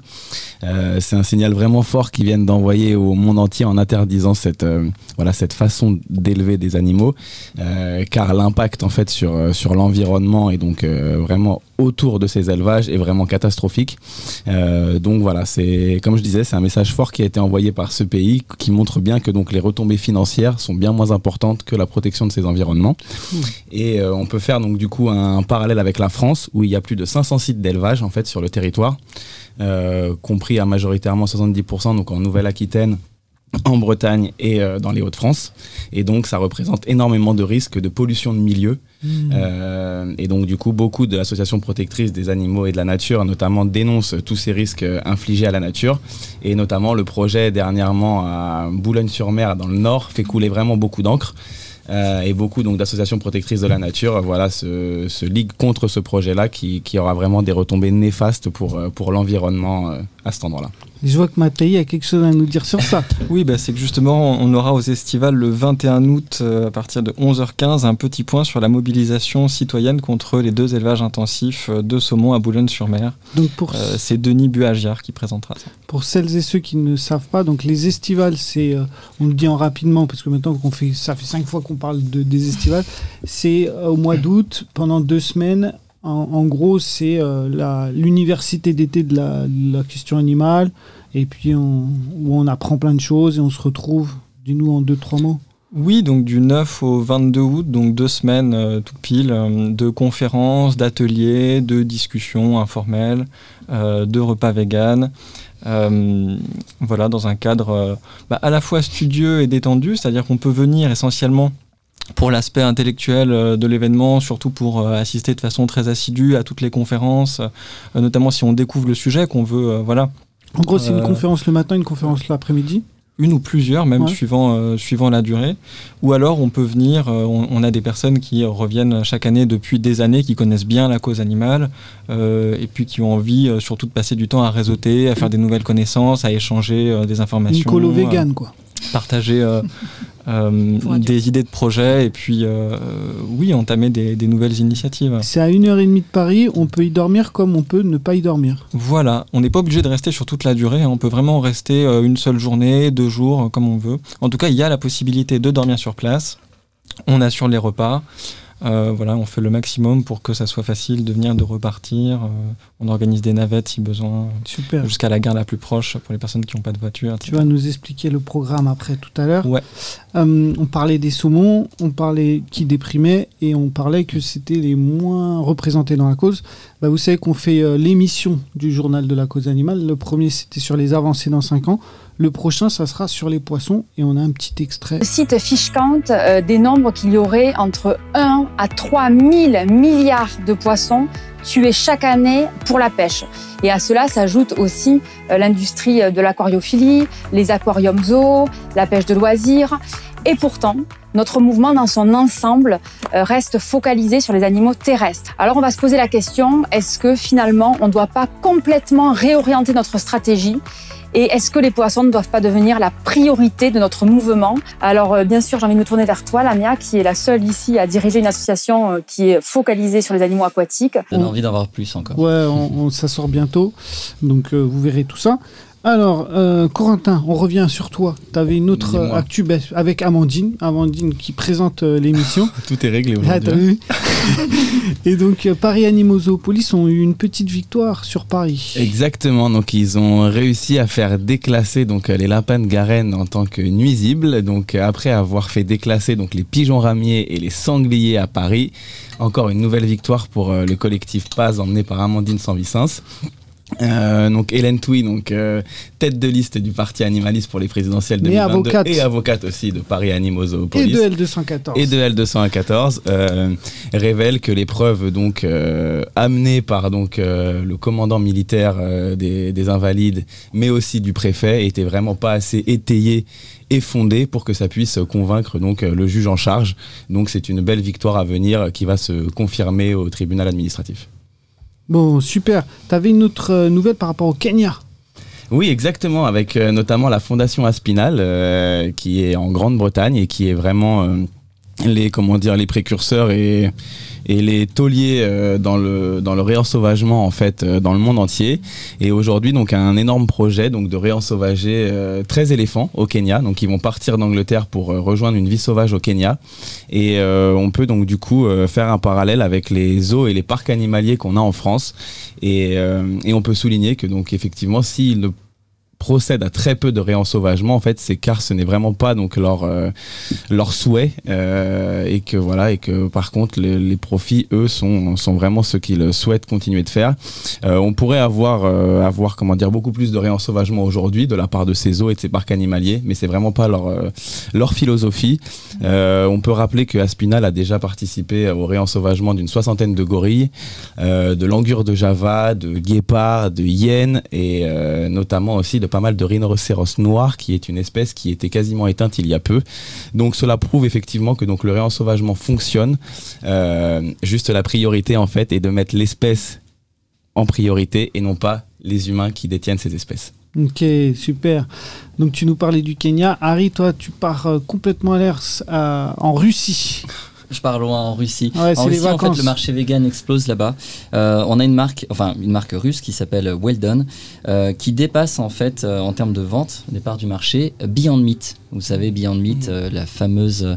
Euh, c'est un signal vraiment fort qu'ils viennent d'envoyer au monde entier en interdisant cette euh, voilà cette façon d'élever des animaux, euh, car l'impact en fait sur sur l'environnement et donc vraiment autour de ces élevages est vraiment catastrophique. Donc voilà, c'est comme je disais, c'est un message fort qui a été envoyé par ce pays qui montre bien que donc les retombées financières sont bien moins importantes que la protection de ces environnements. Et euh, on peut faire donc du coup un, parallèle avec la France où il y a plus de 500 sites d'élevage en fait sur le territoire, compris à majoritairement 70% donc en Nouvelle-Aquitaine en Bretagne et euh, dans les Hauts-de-France. Et donc, ça représente énormément de risques de pollution de milieu. Euh, et donc, du coup, beaucoup d'associations protectrices des animaux et de la nature, notamment, dénoncent tous ces risques euh, infligés à la nature. Et notamment, le projet dernièrement à Boulogne-sur-Mer, dans le Nord, fait couler vraiment beaucoup d'encre. Euh, et beaucoup donc d'associations protectrices de la nature euh, voilà se, se liguent contre ce projet-là qui, qui aura vraiment des retombées néfastes pour, euh, pour l'environnement euh, à cet endroit-là. Je vois que Mathaï a quelque chose à nous dire sur ça. Oui, bah, c'est que justement, on aura aux estivales le 21 août, euh, à partir de 11h15, un petit point sur la mobilisation citoyenne contre les deux élevages intensifs euh, de saumon à Boulogne-sur-Mer. Donc, pour, Euh, c'est Denis Buagiar qui présentera ça. pour celles et ceux qui ne savent pas, donc les estivales, c'est, euh, on le dit en rapidement, parce que maintenant qu'on fait, ça fait cinq fois qu'on parle de, des estivales, c'est au mois d'août, pendant deux semaines. En, gros, c'est euh, l'université d'été de la, question animale, et puis on, où on apprend plein de choses et on se retrouve. Dis-nous en deux, trois mots. Oui, donc du 9 au 22 août, donc deux semaines euh, tout pile, euh, de conférences, d'ateliers, de discussions informelles, de repas vegan. Voilà, dans un cadre bah, à la fois studieux et détendu, c'est-à-dire qu'on peut venir essentiellement pour l'aspect intellectuel euh, de l'événement, surtout pour euh, assister de façon très assidue à toutes les conférences, euh, notamment si on découvre le sujet qu'on veut, voilà, En gros, c'est une conférence le matin, une conférence l'après-midi. une ou plusieurs, même Ouais. suivant, euh, suivant la durée. Ou alors on peut venir, euh, on, on a des personnes qui reviennent chaque année depuis des années, qui connaissent bien la cause animale, euh, et puis qui ont envie surtout de passer du temps à réseauter, à faire des nouvelles connaissances, à échanger des informations. Une colo vegan, quoi. partager euh, des idées de projets, et puis euh, oui, entamer des, des nouvelles initiatives. C'est à une heure et demie de Paris. On peut y dormir comme on peut ne pas y dormir. Voilà, on n'est pas obligé de rester sur toute la durée, hein. on peut vraiment rester euh, une seule journée, deux jours, comme on veut. En tout cas, il y a la possibilité de dormir sur place, on assure les repas, Euh, voilà, on fait le maximum pour que ça soit facile de venir, de repartir. Euh, on organise des navettes si besoin, Super. jusqu'à la gare la plus proche pour les personnes qui n'ont pas de voiture. Tu vas nous expliquer le programme après tout à l'heure. Ouais. Euh, on parlait des saumons, on parlait qui déprimaient et on parlait que c'était les moins représentés dans la cause. Bah, vous savez qu'on fait l'émission du journal de la cause animale. Le premier, c'était sur les avancées dans 5 ans. Le prochain, ça sera sur les poissons et on a un petit extrait. Le site Fishcount euh, dénombre qu'il y aurait entre 1 à 3 000 milliards de poissons tués chaque année pour la pêche. Et à cela s'ajoute aussi euh, l'industrie euh, de l'aquariophilie, les aquariums zoos, la pêche de loisirs. Et pourtant, notre mouvement dans son ensemble euh, reste focalisé sur les animaux terrestres. Alors on va se poser la question, est-ce que finalement on ne doit pas complètement réorienter notre stratégie et est-ce que les poissons ne doivent pas devenir la priorité de notre mouvement? Alors, euh, bien sûr, j'ai envie de me tourner vers toi, Lamia, qui est la seule ici à diriger une association euh, qui est focalisée sur les animaux aquatiques. Donne envie d'en voir plus encore. Ouais, on, on- ça sort bientôt. Donc euh, vous verrez tout ça. Alors, euh, Corentin, on revient sur toi. Tu avais une autre euh, actu bah, avec Amandine. Amandine qui présente euh, l'émission. Tout est réglé Ah, aujourd'hui. Et donc, euh, Paris Animaux Zoopolis ont eu une petite victoire sur Paris. Exactement, donc ils ont réussi à faire déclasser donc les lapins de Garenne en tant que nuisibles. Donc après avoir fait déclasser donc les pigeons ramiers et les sangliers à Paris, encore une nouvelle victoire pour le collectif Paz emmené par Amandine Sanvicens. Euh, donc Hélène Touy, donc euh, tête de liste du parti animaliste pour les présidentielles Mais 2022 avocate. et avocate aussi de Paris Animaux Et de L214. et de L214 euh, révèle que les preuves donc amenées par donc le commandant militaire des, des invalides mais aussi du préfet étaient vraiment pas assez étayées et fondées pour que ça puisse convaincre donc le juge en charge donc c'est une belle victoire à venir qui va se confirmer au tribunal administratif Bon, super. Tu avais une autre euh, nouvelle par rapport au Kenya. Oui, exactement, avec euh, notamment la fondation Aspinal, euh, qui est en Grande-Bretagne et qui est vraiment les comment dire les précurseurs et et les tauliers euh, dans le dans le réensauvagement en fait euh, dans le monde entier. Et aujourd'hui donc un énorme projet donc de réensauvager euh, 13 éléphants au Kenya. Donc ils vont partir d'Angleterre pour euh, rejoindre une vie sauvage au Kenya. Et on peut donc du coup faire un parallèle avec les zoos et les parcs animaliers qu'on a en France. Et, et on peut souligner que donc effectivement s'ils ne procèdent à très peu de réensauvagement en fait c'est car ce n'est vraiment pas donc leur euh, leur souhait euh, et que voilà et que par contre les, les profits eux sont sont vraiment ceux qu'ils souhaitent continuer de faire. Euh, on pourrait avoir euh, avoir comment dire beaucoup plus de réensauvagement aujourd'hui de la part de ces zoos et de ces parcs animaliers mais c'est vraiment pas leur euh, leur philosophie. Euh, on peut rappeler que Aspinal a déjà participé au réensauvagement d'une soixantaine de gorilles de langurs de Java, de guépards, de hyènes et notamment aussi de pas mal de rhinocéros noirs qui est une espèce qui était quasiment éteinte il y a peu. Donc cela prouve effectivement que donc le réensauvagement fonctionne. Euh, juste la priorité en fait est de mettre l'espèce en priorité et non pas les humains qui détiennent ces espèces. Ok, super. Donc tu nous parlais du Kenya. Harry, toi, tu pars euh, complètement à l'air euh, en Russie. Je pars loin en Russie. Ouais, en Russie, en fait, le marché vegan explose là-bas. Euh, on a une marque, enfin une marque russe qui s'appelle Well Done, euh, qui dépasse en fait euh, en termes de vente des parts du marché Beyond Meat. Vous savez Beyond Meat, euh, la fameuse,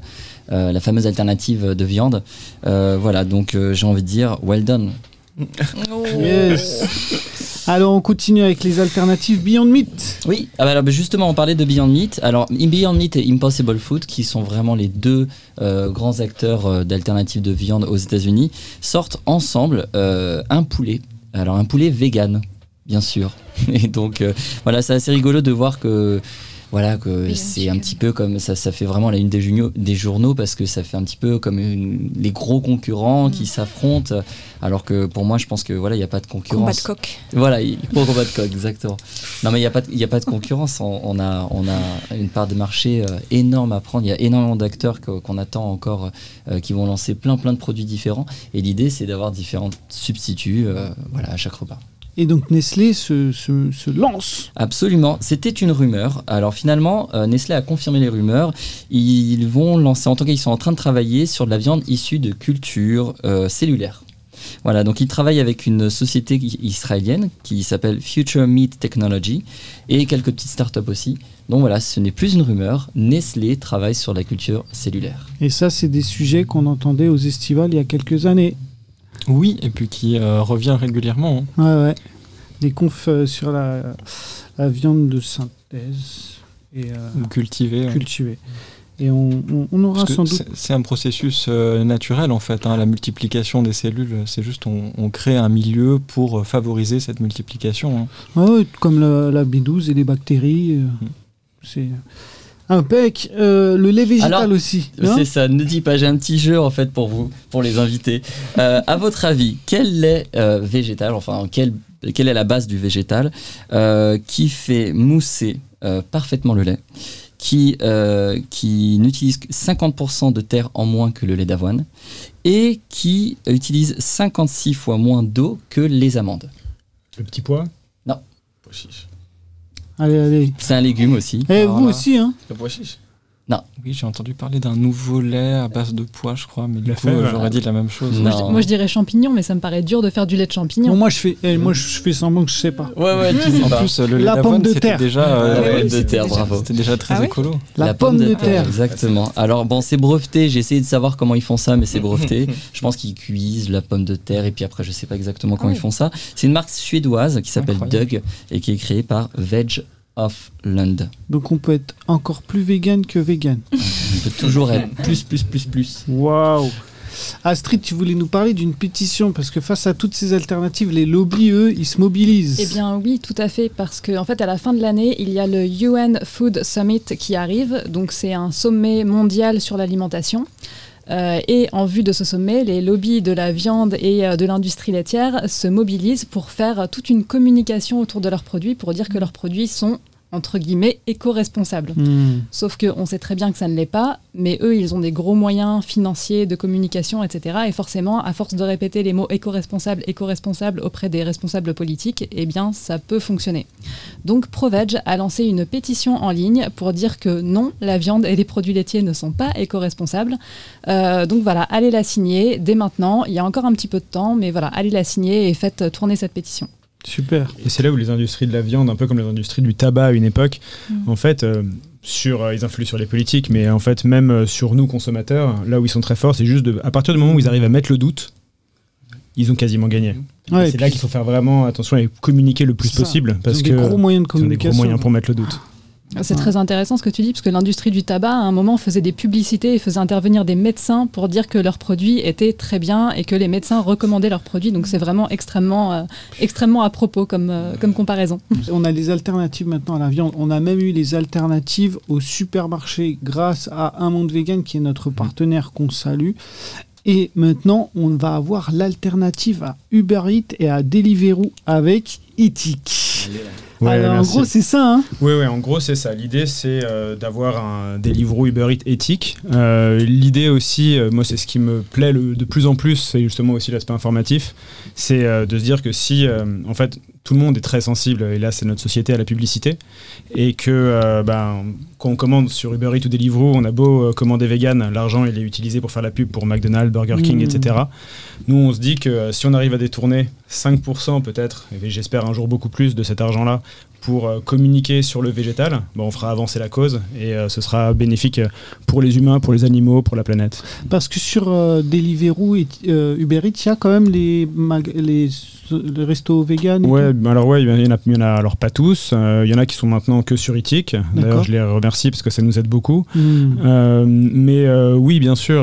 euh, la fameuse alternative de viande. Euh, voilà, donc euh, j'ai envie de dire Well Done. Yes. Alors on continue avec les alternatives Beyond Meat. Oui, ah bah alors, bah, justement, on parlait de Beyond Meat. Alors, Beyond Meat et Impossible Food, qui sont vraiment les deux euh, grands acteurs euh, d'alternatives de viande aux États-Unis, sortent ensemble euh, un poulet. Alors, un poulet vegan, bien sûr. Et donc, voilà, c'est assez rigolo de voir que voilà que c'est un petit peu comme ça ça fait vraiment la une des journaux, des journaux parce que ça fait un petit peu comme une- les gros concurrents qui s'affrontent alors que pour moi je pense que voilà il n'y a pas de Combat concurrence de coq. voilà, il faut combat de coq, exactement. Non, mais il n'y a, pas y a pas de concurrence. On, on a, on a une part de marché euh, énorme à prendre. Il y a énormément d'acteurs qu'on attend encore euh, qui vont lancer plein, plein de produits différents. Et l'idée, c'est d'avoir différents substituts euh, voilà, à chaque repas. Et donc Nestlé se, se- se lance. Absolument, c'était une rumeur. Alors finalement, euh, Nestlé a confirmé les rumeurs. Ils vont lancer, en tout cas, ils sont en train de travailler sur de la viande issue de cultures euh, cellulaires. Voilà, donc ils travaillent avec une société israélienne qui s'appelle Future Meat Technology et quelques petites startups aussi. Donc voilà, ce n'est plus une rumeur. Nestlé travaille sur la culture cellulaire. Et ça, c'est des sujets qu'on entendait aux estivales il y a quelques années. Oui, et puis qui euh, revient régulièrement. hein. Ouais, ouais. Des confs euh, sur la, la viande de synthèse et euh, ou cultivé. hein. cultivée. Et on, on- on aura Parce sans doute. c'est- un processus naturel en fait. hein. La multiplication des cellules, c'est juste on, on crée un milieu pour favoriser cette multiplication. hein. Ouais, comme la, la B12 et les bactéries. euh, C'est impec. Euh, le lait végétal Alors, aussi. C'est ça, ne dis pas, j'ai un petit jeu en fait pour vous, pour les invités. Euh, à votre avis, quel lait euh, végétal, enfin quel, quelle est la base du végétal euh, qui fait mousser euh, parfaitement le lait qui, euh, qui n'utilise que 50% de terre en moins que le lait d'avoine et qui utilise 56 fois moins d'eau que les amandes? Le petit pois? Pois chiche. Allez, allez. C'est un légume aussi. Eh, Alors vous là- aussi, hein Le pois chiche. Oui, j'ai entendu parler d'un nouveau lait à base de pois, je crois, mais du coup, euh, j'aurais dit la même chose. Non. Moi, je, moi, je dirais champignons, mais ça me paraît dur de faire du lait de champignons. Bon, moi, je fais, eh, moi, je fais semblant que je sais pas. Ouais, ouais, tu sais En pas. plus, le lait La pomme d'avoine, de c'était terre. déjà, La euh, pomme de terre, déjà- bravo. c'était déjà très Ah écolo. La, pomme, de terre. Exactement. Alors bon, c'est breveté. J'ai essayé de savoir comment ils font ça, mais c'est breveté. je pense qu'ils cuisent la pomme de terre et puis après, je sais pas exactement comment Ah ils font ça. C'est une marque suédoise qui s'appelle. Doug et qui est créée par Veg of Land. Donc, on peut être encore plus vegan que vegan. On peut toujours être plus, plus, plus, plus. Waouh Astrid, tu voulais nous parler d'une pétition parce que face à toutes ces alternatives, les lobbies, eux, ils se mobilisent. Eh bien oui, tout à fait, parce qu'en en fait, à la fin de l'année, il y a le UN Food Summit qui arrive. Donc c'est un sommet mondial sur l'alimentation. Euh, et en vue de ce sommet, les lobbies de la viande et euh, de l'industrie laitière se mobilisent pour faire toute une communication autour de leurs produits, pour dire que leurs produits sont, entre guillemets, éco-responsables. Hmm. Sauf qu'on sait très bien que ça ne l'est pas, mais eux, ils ont des gros moyens financiers, de communication, etc. Et forcément, à force de répéter les mots éco-responsable, éco-responsable auprès des responsables politiques, eh bien, ça peut fonctionner. Donc, Proveg a lancé une pétition en ligne pour dire que non, la viande et les produits laitiers ne sont pas éco-responsables. Euh, donc voilà, allez la signer dès maintenant. Il y a encore un petit peu de temps, mais voilà, allez la signer et faites tourner cette pétition. Super. Et c'est là où les industries de la viande, un peu comme les industries du tabac à une époque, Mm. en fait, euh, sur, euh, ils influent sur les politiques, mais en fait, même euh, sur nous, consommateurs, là où ils sont très forts, c'est juste de, à partir du moment où ils arrivent à mettre le doute, ils ont quasiment gagné. Ouais, c'est là qu'il faut faire vraiment attention et communiquer le plus possible, ils parce ont que des gros moyens de ils ont des gros moyens pour mettre le doute. C'est très intéressant ce que tu dis, parce que l'industrie du tabac, à un moment, faisait des publicités et faisait intervenir des médecins pour dire que leurs produits étaient très bien et que les médecins recommandaient leurs produits. Donc c'est vraiment extrêmement, euh, extrêmement à propos comme, euh, comme comparaison. On a les alternatives maintenant à la viande. On a même eu les alternatives au supermarché grâce à Un Monde Vegan qui est notre partenaire qu'on salue. Et maintenant, on va avoir l'alternative à Uber Eats et à Deliveroo avec Etik. Ouais, Alors, en gros, c'est ça. Hein Oui, ouais, en gros, c'est ça. L'idée, c'est euh, d'avoir un Deliveroo Uber Eats éthique. Euh, L'idée aussi, euh, moi, c'est ce qui me plaît le- de plus en plus, c'est justement aussi l'aspect informatif. C'est euh, de se dire que si, euh, en fait, tout le monde est très sensible, et là, c'est notre société à la publicité, et que euh, ben, quand on commande sur Uber Eats ou Deliveroo, on a beau euh, commander vegan, l'argent, il est utilisé pour faire la pub pour McDonald's, Burger King, Mhm. etc. Nous, on se dit que euh, si on arrive à détourner 5% peut-être, et j'espère un jour beaucoup plus de cet argent-là, pour euh, communiquer sur le végétal, ben, on fera avancer la cause et euh, ce sera bénéfique euh, pour les humains, pour les animaux, pour la planète. Parce que sur euh, Deliveroo et euh, Uber Eats, il y a quand même les, les, les restos vegan. Ouais, alors ouais, il y, en a, il y en a alors pas tous. Il y en a qui sont maintenant que sur Itik. D'ailleurs, je les remercie parce que ça nous aide beaucoup. Hmm. Mais oui, bien sûr,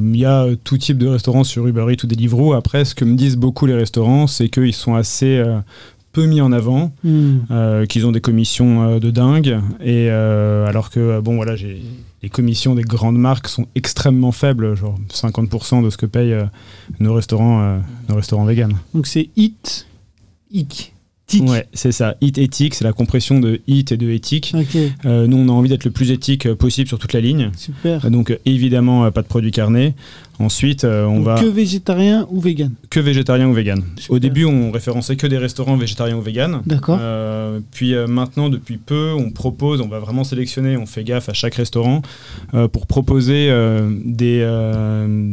il y a tout type de restaurants sur Uber Eats ou Deliveroo. Après, ce que me disent beaucoup les restaurants, c'est qu'ils sont assez peu mis en avant, Hmm. euh, qu'ils ont des commissions euh, de dingue. Et euh, alors que, bon, voilà, j'ai les commissions des grandes marques sont extrêmement faibles, genre 50% de ce que payent nos restaurants, nos restaurants véganes. Donc c'est It, Ic, Tic. Ouais, c'est ça. Hit éthique, c'est la compression de hit et de éthique. Nous, on a envie d'être le plus éthique possible sur toute la ligne. super. Donc, évidemment, pas de produits carnés. Ensuite, euh, on Donc, va Que végétarien ou vegan? Que végétarien ou vegan. Super. Au début, on référençait que des restaurants végétariens ou vegan. D'accord. Euh, puis euh, maintenant, depuis peu, on propose, on va vraiment sélectionner, on fait gaffe à chaque restaurant pour proposer des,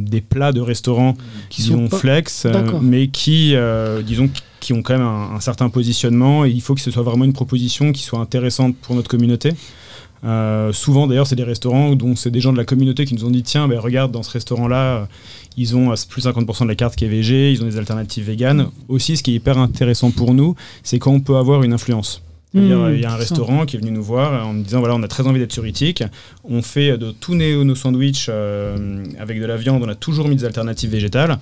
des plats de restaurants Qui sont pas- flex, mais qui, disons, qui ont quand même un, un certain positionnement. Et il faut que ce soit vraiment une proposition qui soit intéressante pour notre communauté. Euh, souvent, d'ailleurs, c'est des restaurants dont c'est des gens de la communauté qui nous ont dit tiens, ben, regarde, dans ce restaurant-là, euh, ils ont euh, plus 50% de la carte qui est végé, ils ont des alternatives véganes. Aussi, ce qui est hyper intéressant pour nous, c'est quand on peut avoir une influence. Mmh, il y a un restaurant qui est venu nous voir en me disant voilà, on a très envie d'être sur Itik. On fait de tous nos, nos sandwichs euh, avec de la viande, on a toujours mis des alternatives végétales.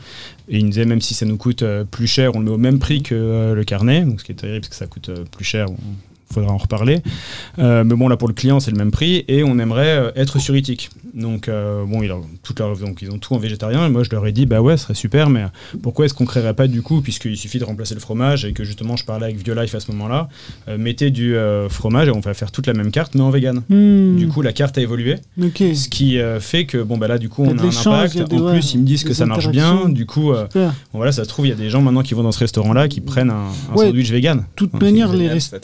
Et il nous disait même si ça nous coûte plus cher, on le met au même prix que euh, le carnet. Donc, ce qui est terrible, parce que ça coûte euh, plus cher. Faudra en reparler. Euh, mais bon, là, pour le client, c'est le même prix. Et on aimerait euh, être sur Itik. Donc, euh, bon, ils, ont toute leur- donc, ils ont tout en végétarien. Et moi, je leur ai dit, bah ouais, ce serait super, mais pourquoi est-ce qu'on créerait pas du coup, puisqu'il suffit de remplacer le fromage et que justement, je parlais avec Violife à ce moment-là, euh, mettez du euh, fromage et on va faire toute la même carte, mais en vegan. Hmm. Du coup, la carte a évolué, ce qui euh, fait que, bon, bah là, du coup, on a un il a impact. des- en ouais, plus, ils me disent que ça marche bien. Du coup, euh, bon, voilà, ça se trouve, il y a des gens maintenant qui vont dans ce restaurant-là qui prennent un, un Ouais. sandwich vegan. De toute manière, les, rest-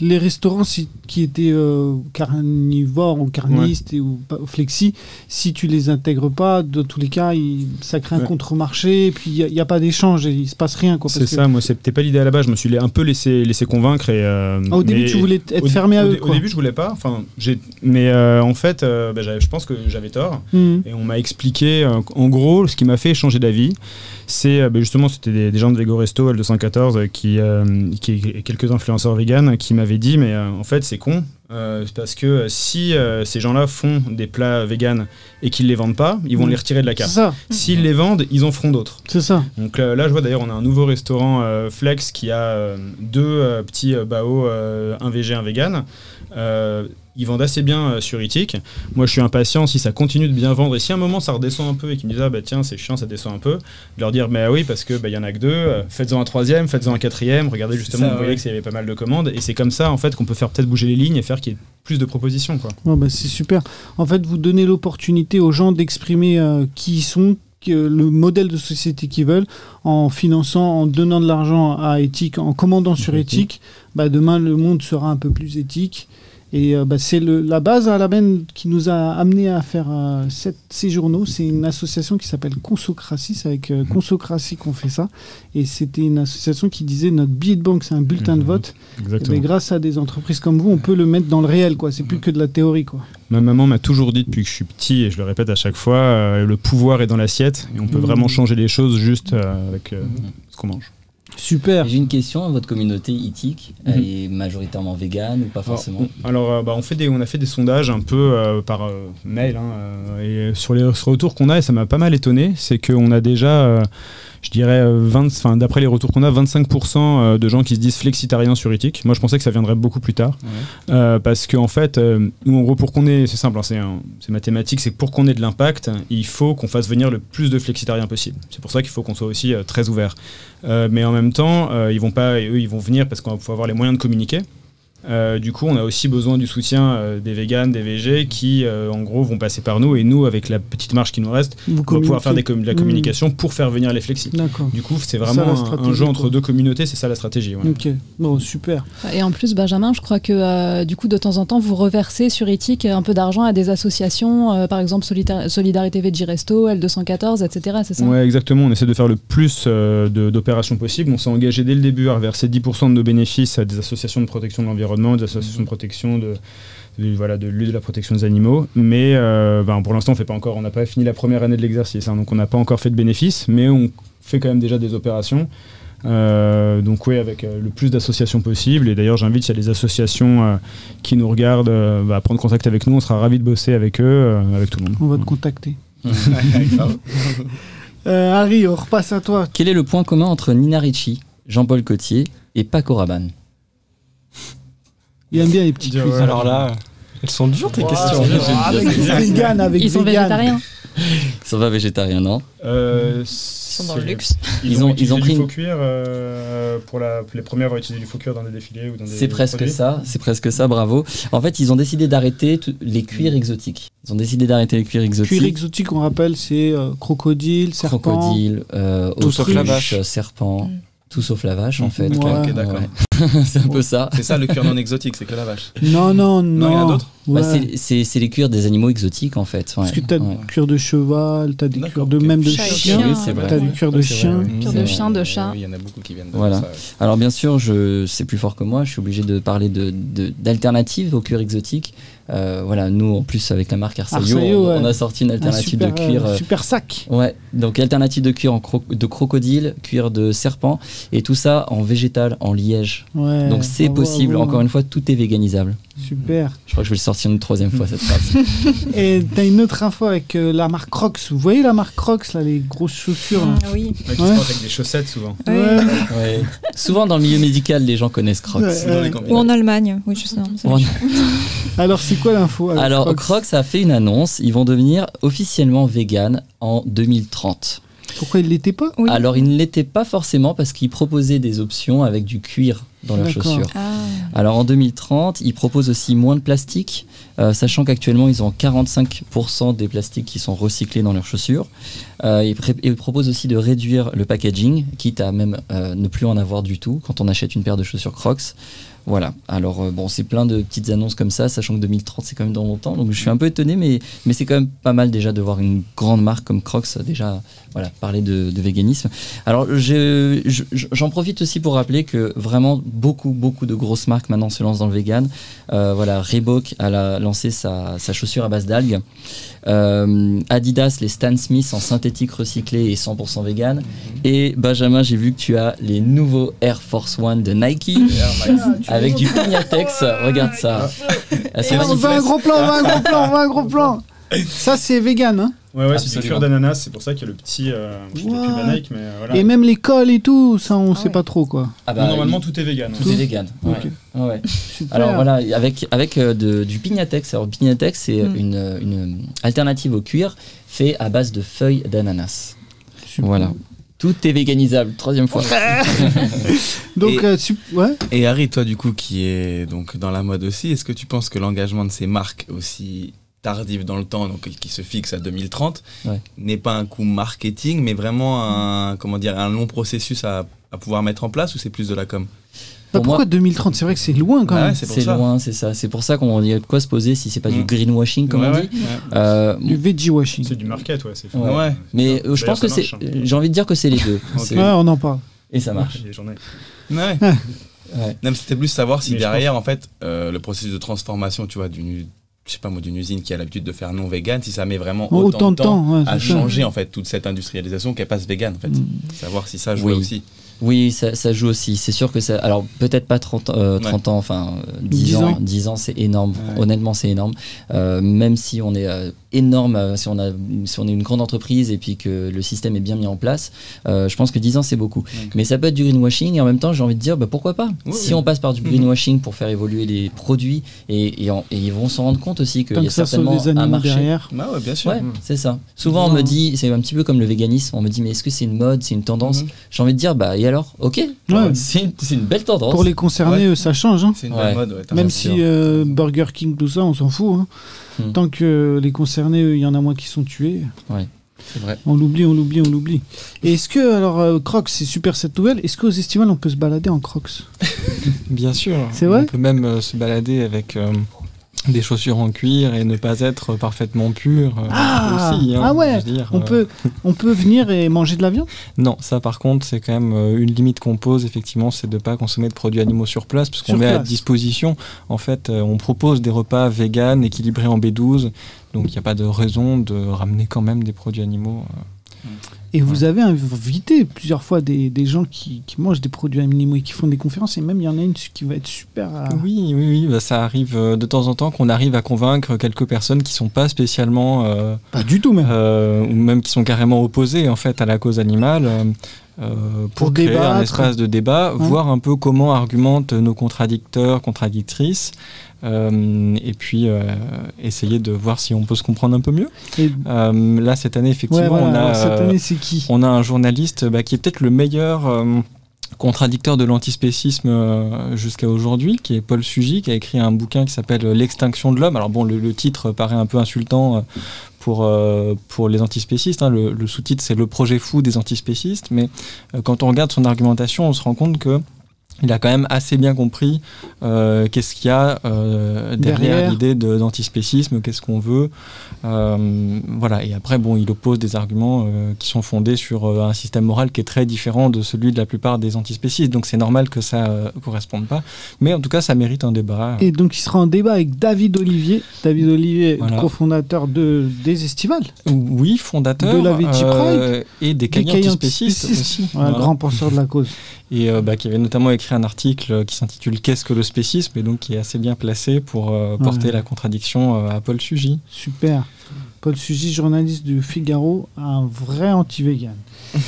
ça les restaurants si- qui étaient euh, carnivores ou carnistes et, ou flexi, si tu les intègres pas, de tous les cas, il- ça crée un Ouais. contre-marché et puis il n'y a, pas d'échange et il se passe rien. C'est parce que- ça, moi, c'était pas l'idée à la base. Je me suis un peu laissé, laissé convaincre. Et, euh, Ah, au début, tu voulais être fermé à eux. au début, je voulais pas. Enfin, mais euh, en fait, bah, j'avais- je pense que j'avais tort. Mhm. Et on m'a expliqué, en gros, ce qui m'a fait changer d'avis, c'est bah, justement, c'était des, des gens de Vego Resto L214 euh, qui, qui et quelques influenceurs véganes qui m'avaient dit, mais euh, en fait, c'est con. euh, parce que euh, si euh, ces gens-là font des plats véganes et qu'ils les vendent pas, ils vont Mhm. les retirer de la carte. ça, S'ils les vendent, ils en feront d'autres. c'est ça. Donc euh, là, je vois d'ailleurs, on a un nouveau restaurant euh, Flex qui a euh, deux euh, petits euh, bao, euh, un végé, un vegan. Ils vendent assez bien euh, sur Itik. Moi, je suis impatient si ça continue de bien vendre. Et si à un moment ça redescend un peu et qu'ils me disent, ah bah tiens, c'est chiant, ça descend un peu, de leur dire, mais oui, parce que bah, il y en a que deux, euh, faites-en un troisième, faites-en un quatrième. Regardez justement, ça, vous voyez ouais. que qu'il y avait pas mal de commandes. Et c'est comme ça, en fait, qu'on peut faire peut-être bouger les lignes et faire qu'il y ait plus de propositions. Quoi. Ouais, bah, c'est super. En fait, vous donnez l'opportunité aux gens d'exprimer euh, qui ils sont, le modèle de société qu'ils veulent, en finançant, en donnant de l'argent à éthique, en commandant sur éthique. Bah, demain, le monde sera un peu plus éthique. Et euh, bah, c'est la base à la benne qui nous a amené à faire euh, cette- ces journaux. C'est une association qui s'appelle Consocratie. C'est avec euh, Consocratie qu'on fait ça. Et c'était une association qui disait notre billet de banque, c'est un bulletin de Mhm. vote. Et Exactement. ben, grâce à des entreprises comme vous, on peut le mettre dans le réel. quoi. C'est plus que de la théorie. quoi. Ma maman m'a toujours dit depuis que je suis petit, et je le répète à chaque fois, euh, le pouvoir est dans l'assiette et on peut Mhm. vraiment changer les choses juste euh, avec euh, ce qu'on mange. Super. J'ai une question. Votre communauté ITIC, elle Mhm. est majoritairement végane ou pas forcément? Alors, euh, bah, on, fait des, on a fait des sondages un peu euh, par euh, mail hein, et sur les sur les retours qu'on a, et ça m'a pas mal étonné, c'est qu'on a déjà, je dirais, euh, 20 enfin, d'après les retours qu'on a, 25% euh, de gens qui se disent flexitariens sur Ethic. Moi, je pensais que ça viendrait beaucoup plus tard. Ouais. Euh, parce qu'en fait, euh, nous, en gros, pour qu'on ait, c'est simple, hein, c'est mathématique, c'est que pour qu'on ait de l'impact, il faut qu'on fasse venir le plus de flexitariens possible. C'est pour ça qu'il faut qu'on soit aussi euh, très ouvert. Euh, mais en même temps, euh, ils vont pas, eux, ils vont venir parce qu'on va avoir les moyens de communiquer. Euh, du coup, on a aussi besoin du soutien euh, des véganes, des VG qui, euh, en gros, vont passer par nous. Et nous, avec la petite marge qui nous reste, Vous on va pouvoir faire des communiquez. com- de la Mmh. communication pour faire venir les. D'accord. Du coup, c'est vraiment un- jeu entre quoi. deux communautés. C'est ça la stratégie. ouais. Ok. Bon, super. Et en plus, Benjamin, je crois que euh, du coup, de temps en temps, vous reversez sur Ethic un peu d'argent à des associations, euh, par exemple Solita- Solidarité Veggie Resto, L214, etc. C'est ça? Ouais, exactement. On essaie de faire le plus euh, d'opérations possible. On s'est engagé dès le début à reverser 10% de nos bénéfices à des associations de protection de l'environnement, des associations de protection de, de- voilà, de lutte de la protection des animaux. Mais euh, ben, pour l'instant, on fait pas encore. On n'a pas fini la première année de l'exercice, hein, donc on n'a pas encore fait de bénéfices, mais on fait quand même déjà des opérations. Euh, donc oui, avec euh, le plus d'associations possible. Et d'ailleurs, j'invite, s'il y a des associations euh, qui nous regardent, euh, bah, à prendre contact avec nous. On sera ravis de bosser avec eux, euh, avec tout le monde. On va te contacter. Euh, Harry, on repasse à toi. Quel est le point commun entre Nina Ricci, Jean-Paul Cotier et Paco Rabanne? Il aime bien les quiz. ouais. Alors là, elles sont dures tes questions. Ah, avec vegan, avec Ils sont vegan. végétariens. Ils sont pas végétariens, non Euh, Ils sont dans le luxe. Ils, Ils ont, ils ont du pris faux une- cuir euh, pour la, les premières à avoir utilisé du faux cuir dans des défilés ou dans des C'est presque produits. ça, c'est presque ça, bravo. En fait, ils ont décidé d'arrêter les cuirs exotiques. Ils ont décidé d'arrêter les cuirs exotiques. Cuir exotique, on rappelle, c'est euh, crocodile, serpent. crocodile, euh, autruche, vache. serpent, Mm. Tout sauf la vache en fait. Ouais. D'accord. Ouais. c'est un peu ça. C'est ça le cuir non exotique, c'est que la vache. Non, non, non. Non, il y en a d'autres Bah, Ouais. c'est- c'est c'est les cuirs des animaux exotiques en fait. Parce que t'as Ouais. du cuir de cheval, t'as des cuirs de même de Chat et chien, chien, Oui, c'est vrai. t'as du cuir de vrai, chien. Cuir de chien, de chat. oui, Il y en a beaucoup qui viennent de Voilà. ça. ouais. Alors bien sûr, je c'est plus fort que moi. Je suis obligé de parler de de- d'alternatives au cuir exotique. Euh, voilà, nous en plus avec la marque Arsaio, on, ouais. on a sorti une Un alternative super, de cuir. euh, euh, super sac. Ouais, donc alternative de cuir en cro- de crocodile, cuir de serpent, et tout ça en végétal, en liège. Ouais, donc c'est possible, encore une fois, tout est véganisable. Super. Je crois que je vais le sortir une troisième fois cette phrase. Et t'as une autre info avec euh, la marque Crocs. Vous voyez la marque Crocs, là, les grosses chaussures là Ah oui. Ouais, qui se portent avec des chaussettes souvent. Oui. Ouais. Ouais. Souvent dans le milieu médical, les gens connaissent Crocs. Ou en Allemagne. Oui, je sais. non, c'est On- Alors, c'est quoi l'info Alors Crocs Crocs a fait une annonce, ils vont devenir officiellement vegan en 2030. Pourquoi il l'était pas? Oui. Alors ils ne l'étaient pas forcément parce qu'ils proposaient des options avec du cuir dans leurs chaussures. Ah. Alors en 2030, ils proposent aussi moins de plastique, euh, sachant qu'actuellement ils ont 45% des plastiques qui sont recyclés dans leurs chaussures. Euh, ils, proposent aussi de réduire le packaging, quitte à même euh, ne plus en avoir du tout quand on achète une paire de chaussures Crocs. Voilà, alors bon, c'est plein de petites annonces comme ça, sachant que 2030 c'est quand même dans longtemps, donc je suis un peu étonné, mais, mais c'est quand même pas mal déjà de voir une grande marque comme Crocs déjà voilà, parler de, de véganisme. Alors je- je- j'en profite aussi pour rappeler que vraiment beaucoup, beaucoup de grosses marques maintenant se lancent dans le vegan. Euh, voilà, Reebok a la- lancé sa, sa chaussure à base d'algues. Euh, Adidas, les Stan Smith en synthétique recyclé et 100% vegan. Et Benjamin, j'ai vu que tu as les nouveaux Air Force One de Nike avec du Pignatex. Regarde ça. On veut un gros plan, on veut un gros plan, on veut un gros plan. Ça, c'est vegan. Hein Ouais, ouais, c'est du cuir d'ananas, c'est pour ça qu'il y a le petit. Euh, je sais Wow. plus la Nike, mais euh, voilà. Et même les cols et tout, ça, on Ah sait ouais. pas trop quoi. Ah Non, bah, normalement, tout est vegan. tout est vegan. Ouais. Ok. Ouais. Super. Alors voilà, avec, avec euh, de- du Pignatex. Alors Pignatex, c'est Mm. une, une alternative au cuir fait à base de feuilles d'ananas. Super. Voilà. Tout est véganisable, troisième fois. Donc, Et- euh, sup- ouais. Et Harry, toi du coup qui est donc dans la mode aussi, est-ce que tu penses que l'engagement de ces marques aussi tardives dans le temps, donc qui se fixe à 2030, Ouais. n'est pas un coup marketing, mais vraiment un comment dire un long processus à, à pouvoir mettre en place ou c'est plus de la com? Bah, Pour pourquoi moi- 2030 C'est vrai que c'est loin quand Ah même. ouais, c'est loin, c'est ça. C'est pour ça qu'on y a de quoi se poser si c'est pas du Mm. greenwashing, comme Ouais, on dit. ouais. Euh, Du veggie washing. C'est du market, ouais. Ouais. mais euh, je pense que c'est. hein. J'ai envie de dire que c'est les deux. Ok. C'est- Ouais, on en parle. Et ça marche. Ouais. C'était plus savoir si Mais derrière, en fait, euh, le processus de transformation, tu vois, d'une, je sais pas moi, d'une usine qui a l'habitude de faire non vegan, si ça met vraiment autant, Autant de temps, ouais, à ça. changer en fait toute cette industrialisation qu'elle passe vegan, en fait. Mm. Savoir si ça joue Oui. aussi. Oui, ça, ça joue aussi. C'est sûr que ça. Alors, peut-être pas 30, euh, 30 ans, enfin, euh, 10, 10 ans. ans. 10 ans, c'est énorme. Ouais. Honnêtement, c'est énorme. Euh, même si on est euh, énorme, euh, si on, a, si on est une grande entreprise et puis que le système est bien mis en place, euh, je pense que 10 ans, c'est beaucoup. Mais ça peut être du greenwashing et en même temps, j'ai envie de dire, bah, pourquoi pas? Oui, Si oui. on passe par du Mhm. greenwashing pour faire évoluer les produits et, et, en- et ils vont s'en rendre compte aussi qu'il y a certainement les un marché. derrière. Bah ouais, bien sûr. Ouais, c'est ça. Souvent, on me dit, c'est un petit peu comme le véganisme, on me dit, mais est-ce que c'est une mode, c'est une tendance? Mhm. J'ai envie de dire, bah, et alors? Ok, Ouais. c'est une, belle tendance. Pour les concernés, Ouais. ça change. Hein. C'est une Ouais. belle mode, Même si euh, Burger King, tout ça, on s'en fout. hein. Hmm. Tant que les concernés, eux, il y en a moins qui sont tués. C'est vrai. On l'oublie, on l'oublie, on l'oublie. Et est-ce que, alors, euh, Crocs, c'est super cette nouvelle. Est-ce qu'aux estivales, on peut se balader en Crocs? Bien sûr. C'est vrai? On peut même euh, se balader avec euh, des chaussures en cuir et ne pas être parfaitement pur. euh, Ah aussi, hein, Ah ouais, dire, on, euh, peut, on peut venir et manger de la viande? Non, ça par contre, c'est quand même euh, une limite qu'on pose, effectivement, c'est de ne pas consommer de produits animaux sur place, parce qu'on met à disposition, en fait, on propose des repas véganes, équilibrés en B12, donc il n'y a pas de raison de ramener quand même des produits animaux. euh. Et vous avez invité plusieurs fois des, des gens qui, qui mangent des produits animaux et qui font des conférences. Et même, il y en a une qui va être super. Oui, oui, oui, bah, ça arrive euh, de temps en temps qu'on arrive à convaincre quelques personnes qui sont pas spécialement, euh, Pas du tout, même. euh, ou même qui sont carrément opposées en fait à la cause animale. Euh, pour, Pour créer un espace de débat, Ouais. voir un peu comment argumentent nos contradicteurs, contradictrices, euh, et puis euh, essayer de voir si on peut se comprendre un peu mieux. Et- là, cette année, ouais, effectivement, voilà. on a, Alors, cette année, c'est qui? on a un journaliste bah, qui est peut-être le meilleur contradicteur de l'antispécisme jusqu'à aujourd'hui, qui est Paul Sugy, qui a écrit un bouquin qui s'appelle L'extinction de l'homme. Alors bon, le, le titre paraît un peu insultant pour, euh, pour les antispécistes. hein. Le, sous-titre, c'est Le projet fou des antispécistes. Mais euh, quand on regarde son argumentation, on se rend compte que il a quand même assez bien compris euh, qu'est-ce qu'il y a euh, derrière, Derrière. l'idée d'antispécisme, qu'est-ce qu'on veut. Euh, voilà. Et après, bon, il oppose des arguments qui sont fondés sur un système moral qui est très différent de celui de la plupart des antispécistes. Donc c'est normal que ça euh, corresponde pas. Mais en tout cas, ça mérite un débat. Et donc, il sera en débat avec David Olivier. David Olivier, Voilà. cofondateur de, des Estivales. Oui, fondateur De la euh, et des cahiers antispécistes antispécistes. aussi. Un Voilà. grand penseur de la cause. Et euh, bah, qui avait notamment écrit un article qui s'intitule Qu'est-ce que le spécisme? et donc qui est assez bien placé pour euh, porter Ouais. la contradiction euh, à Paul Sugy. Super. Paul Sugy, journaliste du Figaro, un vrai anti-vegan. Hmm.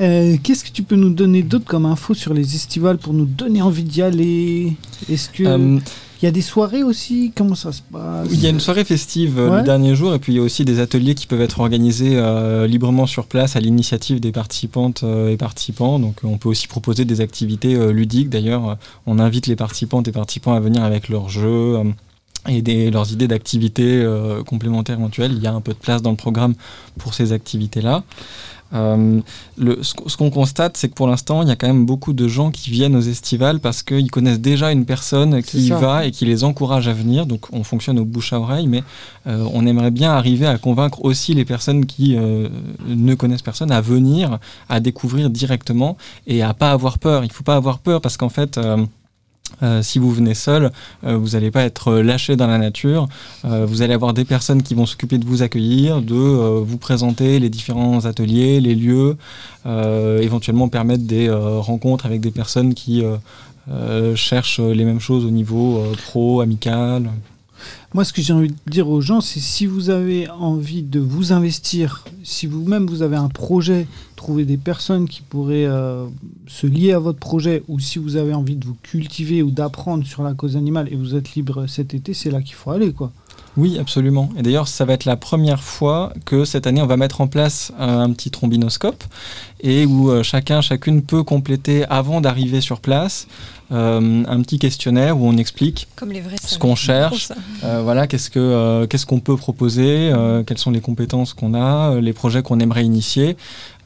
Euh, Qu'est-ce que tu peux nous donner d'autre comme info sur les estivales pour nous donner envie d'y aller? Est-ce que Euh, y a des soirées aussi Comment ça se passe il y a une soirée festive euh, Ouais. le dernier jour et puis il y a aussi des ateliers qui peuvent être organisés euh, librement sur place à l'initiative des participantes euh, et participants. Donc on peut aussi proposer des activités euh, ludiques. D'ailleurs, on invite les participantes et participants à venir avec leurs jeux. euh, et des, leurs idées d'activités complémentaires éventuelles. Il y a un peu de place dans le programme pour ces activités-là. Euh, le, ce qu- ce qu'on constate, c'est que pour l'instant, il y a quand même beaucoup de gens qui viennent aux estivales parce qu'ils connaissent déjà une personne qui y ça. va et qui les encourage à venir. Donc on fonctionne au bouche à oreille, mais euh, on aimerait bien arriver à convaincre aussi les personnes qui euh, ne connaissent personne à venir, à découvrir directement et à pas avoir peur. Il faut pas avoir peur parce qu'en fait... euh, euh, si vous venez seul, euh, vous n'allez pas être lâché dans la nature. Euh, vous allez avoir des personnes qui vont s'occuper de vous accueillir, de euh, vous présenter les différents ateliers, les lieux, euh, éventuellement permettre des euh, rencontres avec des personnes qui euh, euh, cherchent les mêmes choses au niveau euh, pro, amical. Moi, ce que j'ai envie de dire aux gens, c'est si vous avez envie de vous investir, si vous-même vous avez un projet, trouver des personnes qui pourraient euh, se lier à votre projet, ou si vous avez envie de vous cultiver ou d'apprendre sur la cause animale et vous êtes libre cet été, c'est là qu'il faut aller, quoi. Oui, absolument. Et d'ailleurs, ça va être la première fois que cette année, on va mettre en place euh, un petit trombinoscope et où euh, chacun, chacune peut compléter avant d'arriver sur place euh, un petit questionnaire où on explique Comme les vrais Ce qu'on cherche. euh, voilà, qu'est-ce que euh, qu'est-ce qu'on peut proposer, euh, quelles sont les compétences qu'on a, les projets qu'on aimerait initier.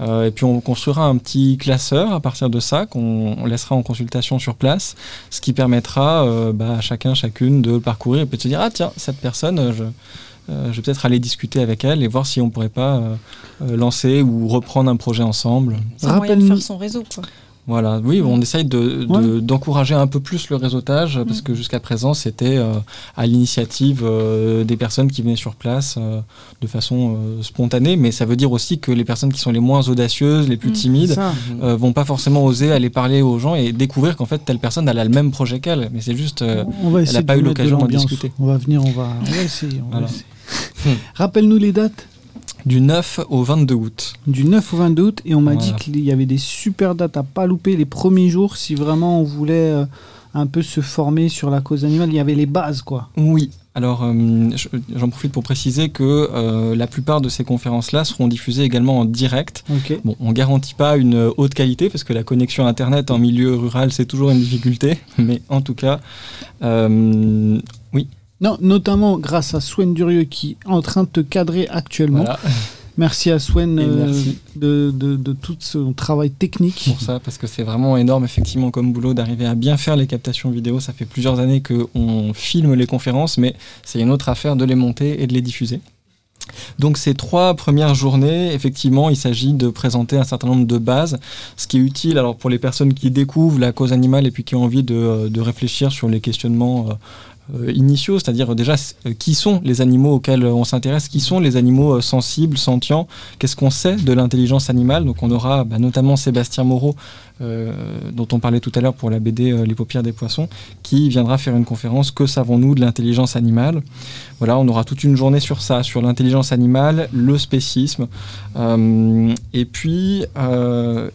Euh, et puis on construira un petit classeur à partir de ça qu'on on laissera en consultation sur place, ce qui permettra euh, bah, à chacun, chacune de le parcourir et puis de se dire ah tiens cette personne, je, euh, je vais peut-être aller discuter avec elle et voir si on pourrait pas euh, lancer ou reprendre un projet ensemble. C'est un moyen de faire son réseau. Quoi. Voilà, oui, on essaye de- de- Ouais. d'encourager un peu plus le réseautage parce que jusqu'à présent c'était euh, à l'initiative euh, des personnes qui venaient sur place euh, de façon spontanée, mais ça veut dire aussi que les personnes qui sont les moins audacieuses, les plus Mm. timides, vont pas forcément oser aller parler aux gens et découvrir qu'en fait telle personne elle a le même projet qu'elle, mais c'est juste on va essayer a de pas eu l'occasion d'en discuter. On va venir, on va, on va essayer. on va Voilà. essayer. Rappelle-nous les dates. Du 9 au 22 août. Du 9 au 22 août, et on m'a Voilà. dit qu'il y avait des super dates à pas louper les premiers jours si vraiment on voulait euh, un peu se former sur la cause animale. Il y avait les bases, quoi. Oui. Alors, euh, je- j'en profite pour préciser que euh, la plupart de ces conférences-là seront diffusées également en direct Ok. Bon, on garantit pas une haute qualité parce que la connexion internet en milieu rural c'est toujours une difficulté, mais en tout cas, Non, notamment grâce à Swen Durieux qui est en train de te cadrer actuellement. voilà Merci à Swen euh, de, de, de tout son travail technique. pour ça parce que c'est vraiment énorme effectivement comme boulot d'arriver à bien faire les captations vidéo. Ça fait plusieurs années que on filme les conférences, mais c'est une autre affaire de les monter et de les diffuser. Donc ces trois premières journées, effectivement, il s'agit de présenter un certain nombre de bases, ce qui est utile alors pour les personnes qui découvrent la cause animale et puis qui ont envie de, de réfléchir sur les questionnements euh, initiaux, c'est-à-dire déjà euh, qui sont les animaux auxquels on s'intéresse, qui sont les animaux euh, sensibles, sentients, qu'est-ce qu'on sait de l'intelligence animale. Donc on aura bah, notamment Sébastien Moreau, dont on parlait tout à l'heure pour la BD Les paupières des poissons, qui viendra faire une conférence Que savons-nous de l'intelligence animale Voilà, on aura toute une journée sur ça, sur l'intelligence animale, le spécisme, et puis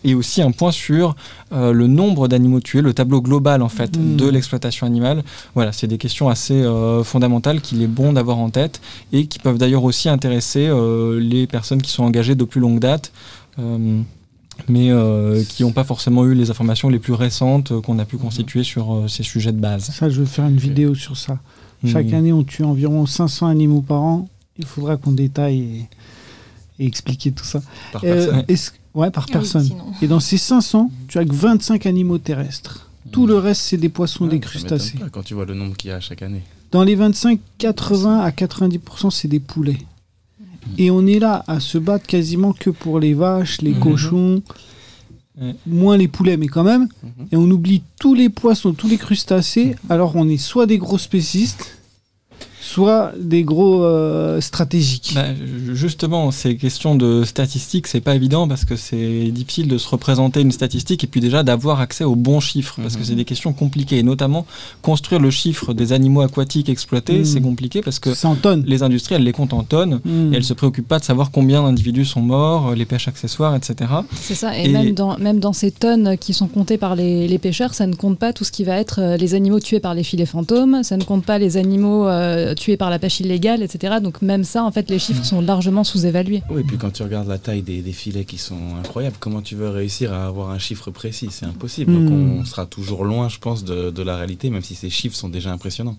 et aussi un point sur le nombre d'animaux tués, le tableau global en fait Mmh. de l'exploitation animale. Voilà, c'est des questions assez euh, fondamentales qu'il est bon d'avoir en tête et qui peuvent d'ailleurs aussi intéresser euh, les personnes qui sont engagées de plus longue date. euh, mais euh, qui n'ont pas forcément eu les informations les plus récentes euh, qu'on a pu constituer sur euh, ces sujets de base. Ça, je vais faire une vidéo sur ça. Chaque Mhm. année, on tue environ 500 animaux par an. Il faudra qu'on détaille et, et expliquer tout ça. Par personne. ouais, par Ah oui, personne. sinon. et dans ces 500, tu as que 25 animaux terrestres. Tout le reste, c'est des poissons, Ouais, des crustacés. pas Quand tu vois le nombre qu'il y a chaque année. Dans les 25, 80 à 90%, c'est des poulets. Et on est là à se battre quasiment que pour les vaches, les Mhm. cochons, Ouais. moins les poulets, mais quand même. Mhm. Et on oublie tous les poissons, tous les crustacés. Alors on est soit des gros spécistes, soit des gros euh, stratégiques. Bah, ju- justement, ces questions de statistiques, c'est pas évident parce que c'est difficile de se représenter une statistique et puis déjà d'avoir accès aux bons chiffres parce que Mhm. c'est des questions compliquées. Et notamment, construire le chiffre des animaux aquatiques exploités, Mhm. c'est compliqué parce que c'est en tonnes. les industries, elles les comptent en tonnes. Mhm. Et elles se préoccupent pas de savoir combien d'individus sont morts, euh, les pêches accessoires, etc. C'est ça, et, Et- Même, dans, même dans ces tonnes qui sont comptées par les, les pêcheurs, ça ne compte pas tout ce qui va être euh, les animaux tués par les filets fantômes, ça ne compte pas les animaux euh, tués par la pêche illégale, etc. Donc même ça, en fait, les chiffres sont largement sous-évalués. Oui, et puis quand tu regardes la taille des, des filets qui sont incroyables, comment tu veux réussir à avoir un chiffre précis? C'est impossible. Donc Hmm. on sera toujours loin, je pense, de, de la réalité, même si ces chiffres sont déjà impressionnants.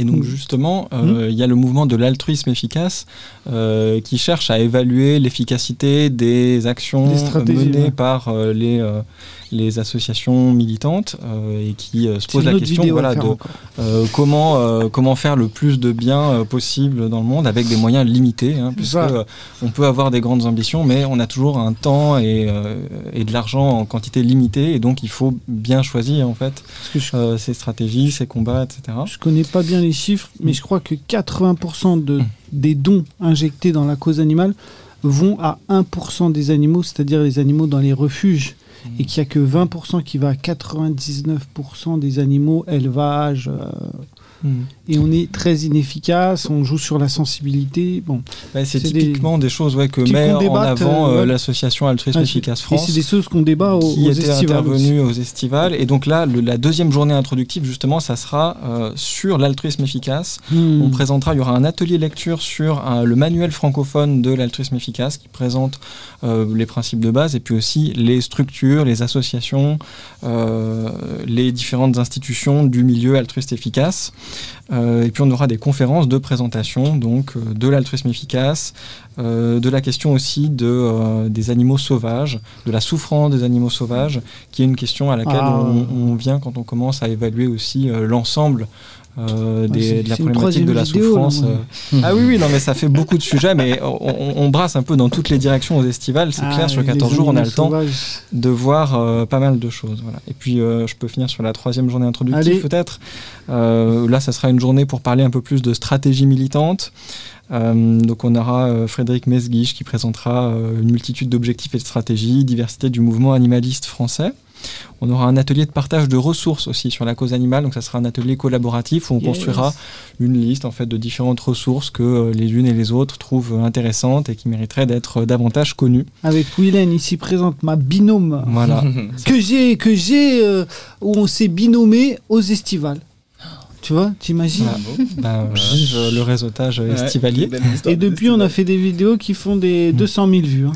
Et donc Mhm. justement, euh, il y a le mouvement de l'altruisme efficace euh, qui cherche à évaluer l'efficacité des actions Des menées ouais. par euh, les, euh, les associations militantes euh, et qui euh, se C'est pose une la question voilà, de euh, comment, comment faire le plus de bien possible dans le monde avec des moyens limités, hein, puisque on peut avoir des grandes ambitions, mais on a toujours un temps et, et de l'argent en quantité limitée, et donc il faut bien choisir en fait je, ses stratégies, ses combats, etc. je connais pas bien les chiffres, mais je crois que 80% de, des dons injectés dans la cause animale vont à 1% des animaux, c'est-à-dire les animaux dans les refuges. Et qu'il n'y a que 20% qui va à 99% des animaux, élevage. euh, Mm. Et on est très inefficace, on joue sur la sensibilité. Bon, c'est typiquement des, choses ouais, que met en avant euh, euh, ouais. l'association Altruisme Ah, Efficace France. c'est des choses qu'on débat aux, qui aux était aux estivales. Et donc là, le- la deuxième journée introductive, justement, ça sera euh, sur l'altruisme efficace. Hmm. On présentera, il y aura un atelier lecture sur euh, le manuel francophone de l'altruisme efficace qui présente les principes de base et puis aussi les structures, les associations, les différentes institutions du milieu altruiste efficace. Euh, et puis on aura des conférences de présentation donc euh, de l'altruisme efficace, euh, de la question aussi de, des animaux sauvages, de la souffrance des animaux sauvages, qui est une question à laquelle Ah. on, on vient quand on commence à évaluer aussi l'ensemble euh, des- de la problématique de la vidéo, souffrance. euh. Ah oui, oui, non, mais ça fait beaucoup de sujets, mais on, brasse un peu dans toutes les directions aux estivales. C'est Ah, clair, sur les 14 jours, on a le temps sauvages. de voir euh, pas mal de choses. Voilà. Et puis, je peux finir sur la troisième journée introductive, peut-être. Là, ça sera une journée pour parler un peu plus de stratégie militante. Euh, donc, on aura euh, Frédéric Mesguich qui présentera euh, une multitude d'objectifs et de stratégies, diversité du mouvement animaliste français. On aura un atelier de partage de ressources aussi sur la cause animale. Donc, ça sera un atelier collaboratif où on Yes. construira une liste en fait de différentes ressources que euh, les unes et les autres trouvent euh, intéressantes et qui mériteraient d'être euh, davantage connues. Avec Willen, ici présente ma binôme. Voilà. que j'ai que j'ai euh, où on s'est binômé aux estivales. Tu vois, t'imagines Voilà. Ben, euh, vive le réseautage euh, estivalier. Et depuis, on a fait des vidéos qui font des 200 000 vues. hein.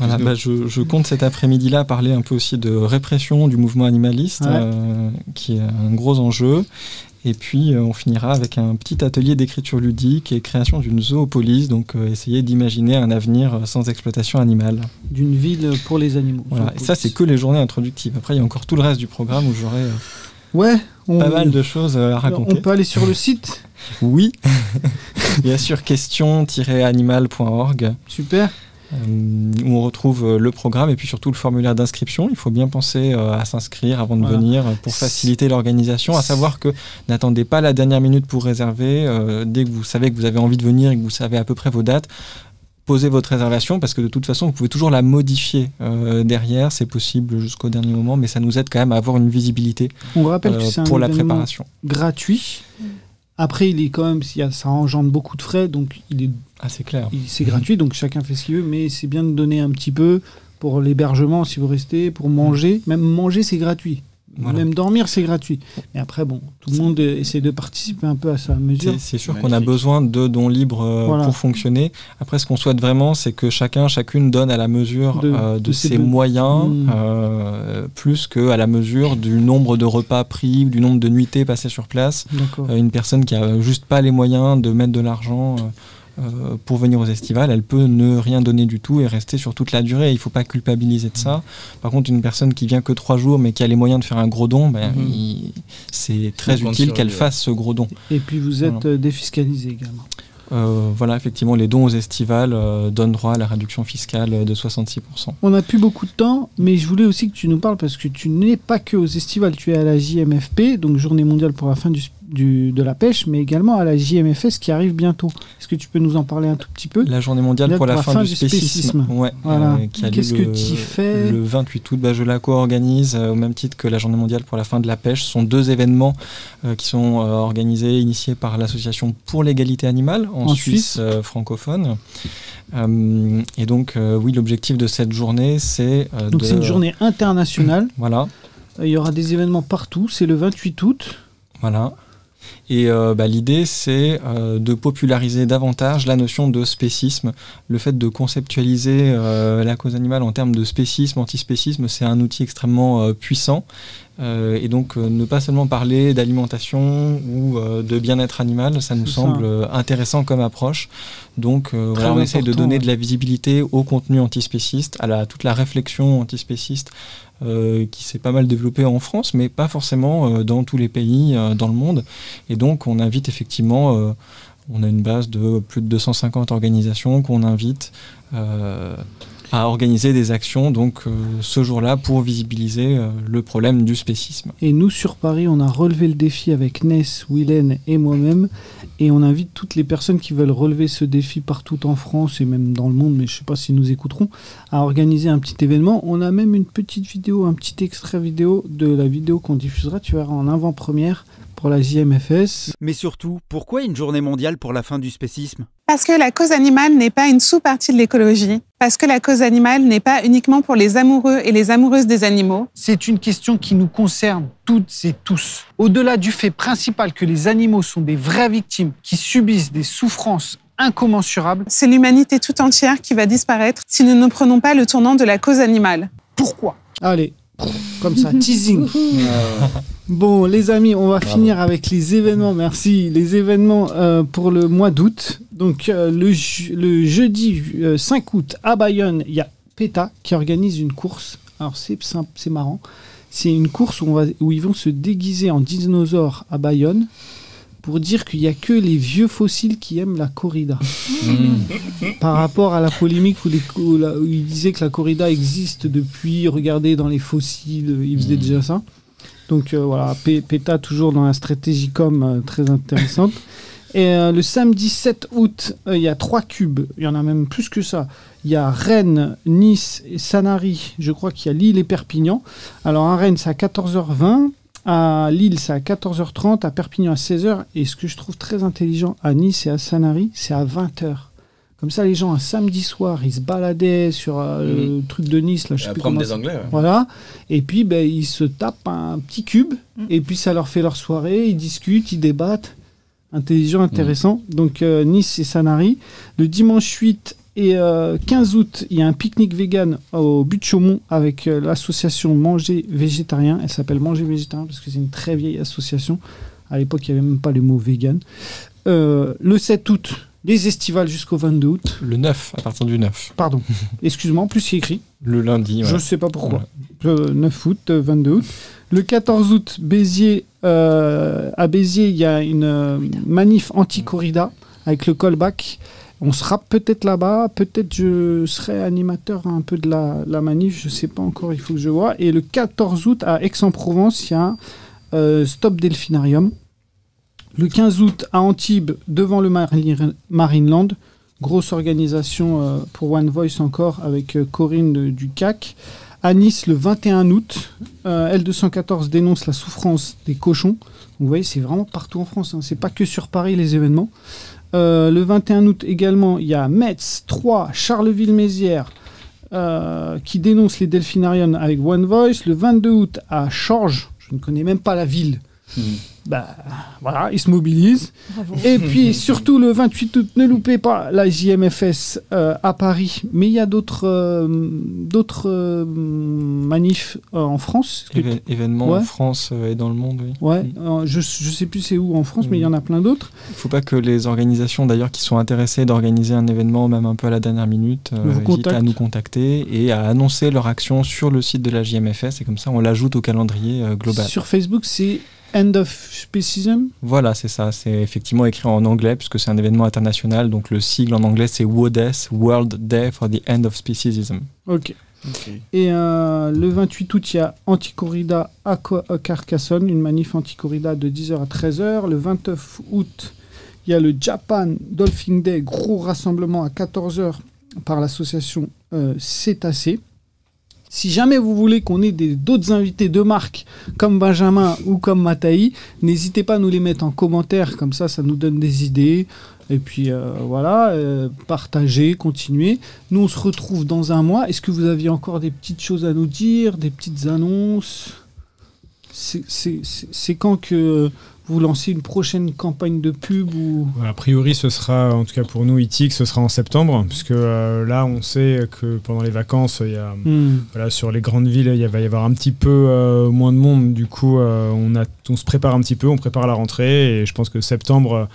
Voilà, bah, je, je compte cet après-midi-là parler un peu aussi de répression du mouvement animaliste, Ouais. euh, qui est un gros enjeu. Et puis, euh, on finira avec un petit atelier d'écriture ludique et création d'une zoopolis, donc euh, essayer d'imaginer un avenir sans exploitation animale. D'une ville pour les animaux. Voilà. Et ça, c'est que les journées introductives. Après, il y a encore tout le reste du programme où j'aurai Ouais, on, pas mal de choses à on raconter. peut aller sur le site? Oui, bien sûr, question-animal.org. Super. Euh, où on retrouve euh, le programme et puis surtout le formulaire d'inscription. Il faut bien penser euh, à s'inscrire avant de Voilà. venir pour faciliter l'organisation. À savoir que n'attendez pas la dernière minute pour réserver. dès que vous savez que vous avez envie de venir et que vous savez à peu près vos dates, posez votre réservation parce que de toute façon, vous pouvez toujours la modifier euh, derrière. C'est possible jusqu'au dernier moment, mais ça nous aide quand même à avoir une visibilité On rappelle que c'est un pour la préparation. gratuit. Après, il est quand même, ça engendre beaucoup de frais, donc il est, Ah, c'est clair. il- c'est gratuit, donc chacun fait ce qu'il veut, mais c'est bien de donner un petit peu pour l'hébergement si vous restez, pour manger. Même manger, c'est gratuit. Voilà. Même dormir, c'est gratuit. Mais après, bon, tout le monde essaie de participer un peu à sa mesure. C'est- sûr qu'on a besoin de dons libres euh, Voilà. pour fonctionner. Après, ce qu'on souhaite vraiment, c'est que chacun, chacune donne à la mesure De- euh, de, de ses moyens, Mm. euh, plus qu'à la mesure du nombre de repas pris, du nombre de nuitées passées sur place. Euh, une personne qui a juste pas les moyens de mettre de l'argent euh, pour venir aux estivales, elle peut ne rien donner du tout et rester sur toute la durée. Il faut pas culpabiliser de ça. Par contre, une personne qui vient que trois jours mais qui a les moyens de faire un gros don, ben, Mhm. il- c'est très utile qu'elle fasse ce gros don. Et puis vous êtes Voilà. euh, défiscalisé également. Euh, voilà, effectivement, les dons aux estivales euh, donnent droit à la réduction fiscale de 66%. On n'a plus beaucoup de temps, mais je voulais aussi que tu nous parles parce que tu n'es pas que aux estivales, tu es à la JMFP, donc Journée mondiale pour la fin du, du- de la pêche, mais également à la JMFS qui arrive bientôt. Est-ce que tu peux nous en parler un tout petit peu? La journée mondiale pour la fin, du spécisme, Ouais, Voilà. euh, qui a Qu'est-ce que tu fais? Le 28 août, bah, je la co-organise euh, au même titre que la journée mondiale pour la fin de la pêche. Ce sont deux événements euh, qui sont organisés, initiés par l'association pour l'égalité animale en, En Suisse, Suisse. francophone. Et donc, oui, l'objectif de cette journée, c'est Donc de- c'est une journée internationale, Voilà. Il y aura des événements partout, c'est le 28 août. Voilà. Et euh, bah, l'idée, c'est euh, de populariser davantage la notion de spécisme. Le fait de conceptualiser euh, la cause animale en termes de spécisme, antispécisme, c'est un outil extrêmement puissant. Et donc, ne pas seulement parler d'alimentation ou de bien-être animal, ça nous semble ça. intéressant comme approche. Donc, voilà, on essaye de donner ouais. de la visibilité au contenu antispéciste, à la, toute la réflexion antispéciste euh, qui s'est pas mal développée en France, mais pas forcément euh, dans tous les pays euh, dans le monde. Et donc, on invite effectivement, on a une base de plus de 250 organisations qu'on invite à organiser des actions donc euh, ce jour-là pour visibiliser euh, le problème du spécisme. Et nous, sur Paris, on a relevé le défi avec Ness, Willen et moi-même. Et on invite toutes les personnes qui veulent relever ce défi partout en France et même dans le monde, mais je ne sais pas s'ils nous écouteront, à organiser un petit événement. On a même une petite vidéo, un petit extrait vidéo de la vidéo qu'on diffusera, tu verras, en avant-première pour la JMFS. Mais surtout, pourquoi une journée mondiale pour la fin du spécisme? Parce que la cause animale n'est pas une sous-partie de l'écologie. Parce que la cause animale n'est pas uniquement pour les amoureux et les amoureuses des animaux. C'est une question qui nous concerne toutes et tous. Au-delà du fait principal que les animaux sont des vraies victimes qui subissent des souffrances incommensurables, C'est l'humanité tout entière qui va disparaître si nous ne prenons pas le tournant de la cause animale. pourquoi? Allez, comme ça, teasing. Bon, les amis, on va finir avec les événements. Merci. Les événements euh, pour le mois d'août. Donc, euh, le, jeudi euh, 5 août à Bayonne, il y a PETA qui organise une course. Alors, c'est simple, c'est marrant. C'est une course où, on va, où ils vont se déguiser en dinosaures à Bayonne pour dire qu'il n'y a que les vieux fossiles qui aiment la corrida. Par rapport à la polémique où, les- où la- où il disait que la corrida existe depuis, regardez dans les fossiles, il faisait déjà ça. Donc euh, voilà, PETA toujours dans la stratégie com euh, très intéressante. Et euh, le samedi 7 août, il y a trois cubes, il y en a même plus que ça. Il y a Rennes, Nice et Sanary, je crois qu'il y a Lille et Perpignan. Alors à Rennes, c'est à 14h20, à Lille, c'est à 14h30, à Perpignan à 16h. Et ce que je trouve très intelligent à Nice et à Sanary, c'est à 20h. Comme ça, les gens, un samedi soir, ils se baladaient sur euh, le truc de Nice, là, je sais plus comment des ça- Anglais. ouais. voilà. Et puis, ben, ils se tapent un petit cube. Et puis, ça leur fait leur soirée. Ils discutent, ils débattent. Intelligent, intéressant. Donc, euh, Nice et Sanary. Le dimanche 8 et euh, 15 août, il y a un pique-nique vegan au but de Chaumont avec euh, l'association Manger Végétarien. Elle s'appelle Manger Végétarien parce que c'est une très vieille association. À l'époque, il n'y avait même pas le mot vegan. Euh, le 7 août, les estivales jusqu'au 22 août. Le 9, à partir du 9. Pardon. Excuse-moi, en plus, c'est écrit. Le lundi. Je ne sais pas pourquoi. Euh, 9 août, euh, 22 août. Le 14 août, Béziers, euh, à Béziers, il y a une euh, manif anti-corrida avec le callback. On sera peut-être là-bas, peut-être je serai animateur un peu de la, manif, je sais pas encore, il faut que je vois. Et le 14 août à Aix-en-Provence, il y a euh, Stop Delphinarium. Le 15 août à Antibes, devant le Mari- Marineland, grosse organisation euh, pour One Voice encore avec euh, Corinne du CAC. À Nice, le 21 août, euh, L214 dénonce la souffrance des cochons. Vous voyez, c'est vraiment partout en France. Hein. C'est pas que sur Paris les événements. Euh, le 21 août également, il y a Metz, Troyes, Charleville-Mézières euh, qui dénoncent les delphinariums avec One Voice. Le 22 août à Chorges, je ne connais même pas la ville. Bah voilà, ils se mobilisent. Bravo. Et puis surtout le 28 août, ne loupez pas la JMFS euh, à Paris. Mais il y a d'autres euh, d'autres euh, manifs euh, en France. Éve- événements Ouais. en France euh, et dans le monde, oui. Ouais, euh, je, je sais plus c'est où en France, mais il y en a plein d'autres. Il ne faut pas que les organisations d'ailleurs qui sont intéressées d'organiser un événement, même un peu à la dernière minute, euh, Vous hésitent à nous contacter et à annoncer leur action sur le site de la JMFS et comme ça on l'ajoute au calendrier euh, global. Sur Facebook, c'est End of Specism. Voilà, c'est ça. C'est effectivement écrit en anglais puisque c'est un événement international. Donc le sigle en anglais c'est WODES, World Day for the End of Speciesism. Ok. Et euh, le 28 août, il y a Anticorrida à, Carcassonne, une manif anticorrida de 10h à 13h. Le 29 août, il y a le Japan Dolphin Day, gros rassemblement à 14h par l'association euh, Cétacé. Si jamais vous voulez qu'on ait d'autres invités de marque comme Benjamin ou comme Mataï, n'hésitez pas à nous les mettre en commentaire, comme ça ça nous donne des idées. Et puis euh, voilà, euh, partagez, continuez. Nous on se retrouve dans un mois. Est-ce que vous aviez encore des petites choses à nous dire, des petites annonces? C'est quand que vous lancez une prochaine campagne de pub ou A priori, ce sera, en tout cas pour nous, ITIC, ce sera en septembre, puisque euh, là, on sait que pendant les vacances, il y a, Hmm. voilà, sur les grandes villes, il va y avoir un petit peu euh, moins de monde. Du coup, euh, on, a, on se prépare un petit peu, on prépare la rentrée, et je pense que septembre,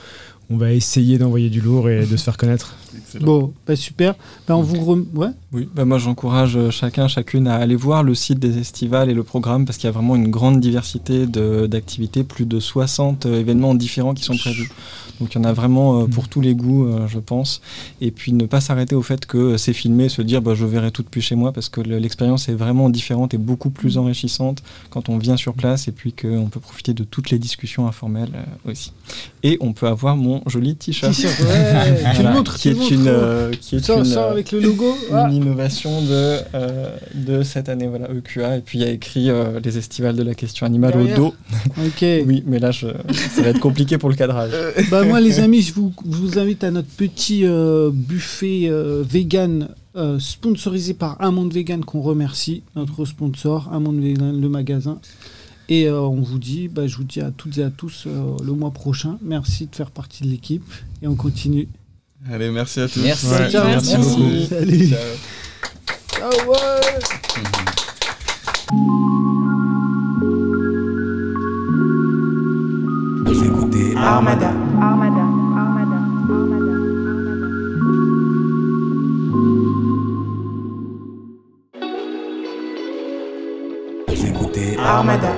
on va essayer d'envoyer du lourd et de se faire connaître. Bon, bah super. Bah, on vous rem- ouais. Oui, bah moi j'encourage euh, chacun, chacune à aller voir le site des estivales et le programme parce qu'il y a vraiment une grande diversité d'activités, plus de 60 euh, événements différents qui sont prévus. Donc il y en a vraiment euh, pour tous les goûts, je pense. Et puis ne pas s'arrêter au fait que c'est filmé, se dire bah, je verrai tout depuis chez moi parce que le- l'expérience est vraiment différente et beaucoup plus enrichissante quand on vient sur place et puis qu'on peut profiter de toutes les discussions informelles aussi. Et on peut avoir mon joli t-shirt. Ouais, tu le montres, qui tu est une, euh, qui est une, sors euh, avec le logo, une ah. innovation de, euh, de cette année, voilà, EQA. Et puis il y a écrit euh, les estivales de la question animale Derrière. au dos. Ok. Oui, mais là, je- ça va être compliqué pour le cadrage. Bah moi les amis, je vous, je vous invite à notre petit euh, buffet euh, vegan euh, sponsorisé par Un Monde Vegan qu'on remercie, notre sponsor, Un Monde Vegan, le magasin. Et euh, on vous dit, bah, je vous dis à toutes et à tous euh, le mois prochain. Merci de faire partie de l'équipe et on continue. Allez, merci à tous. Merci. Ouais, Ciao, merci merci. beaucoup. Salut. Ciao. Ah ouais Vous écoutez Armada. Armada, Armada, Armada, Vous écoutez Armada.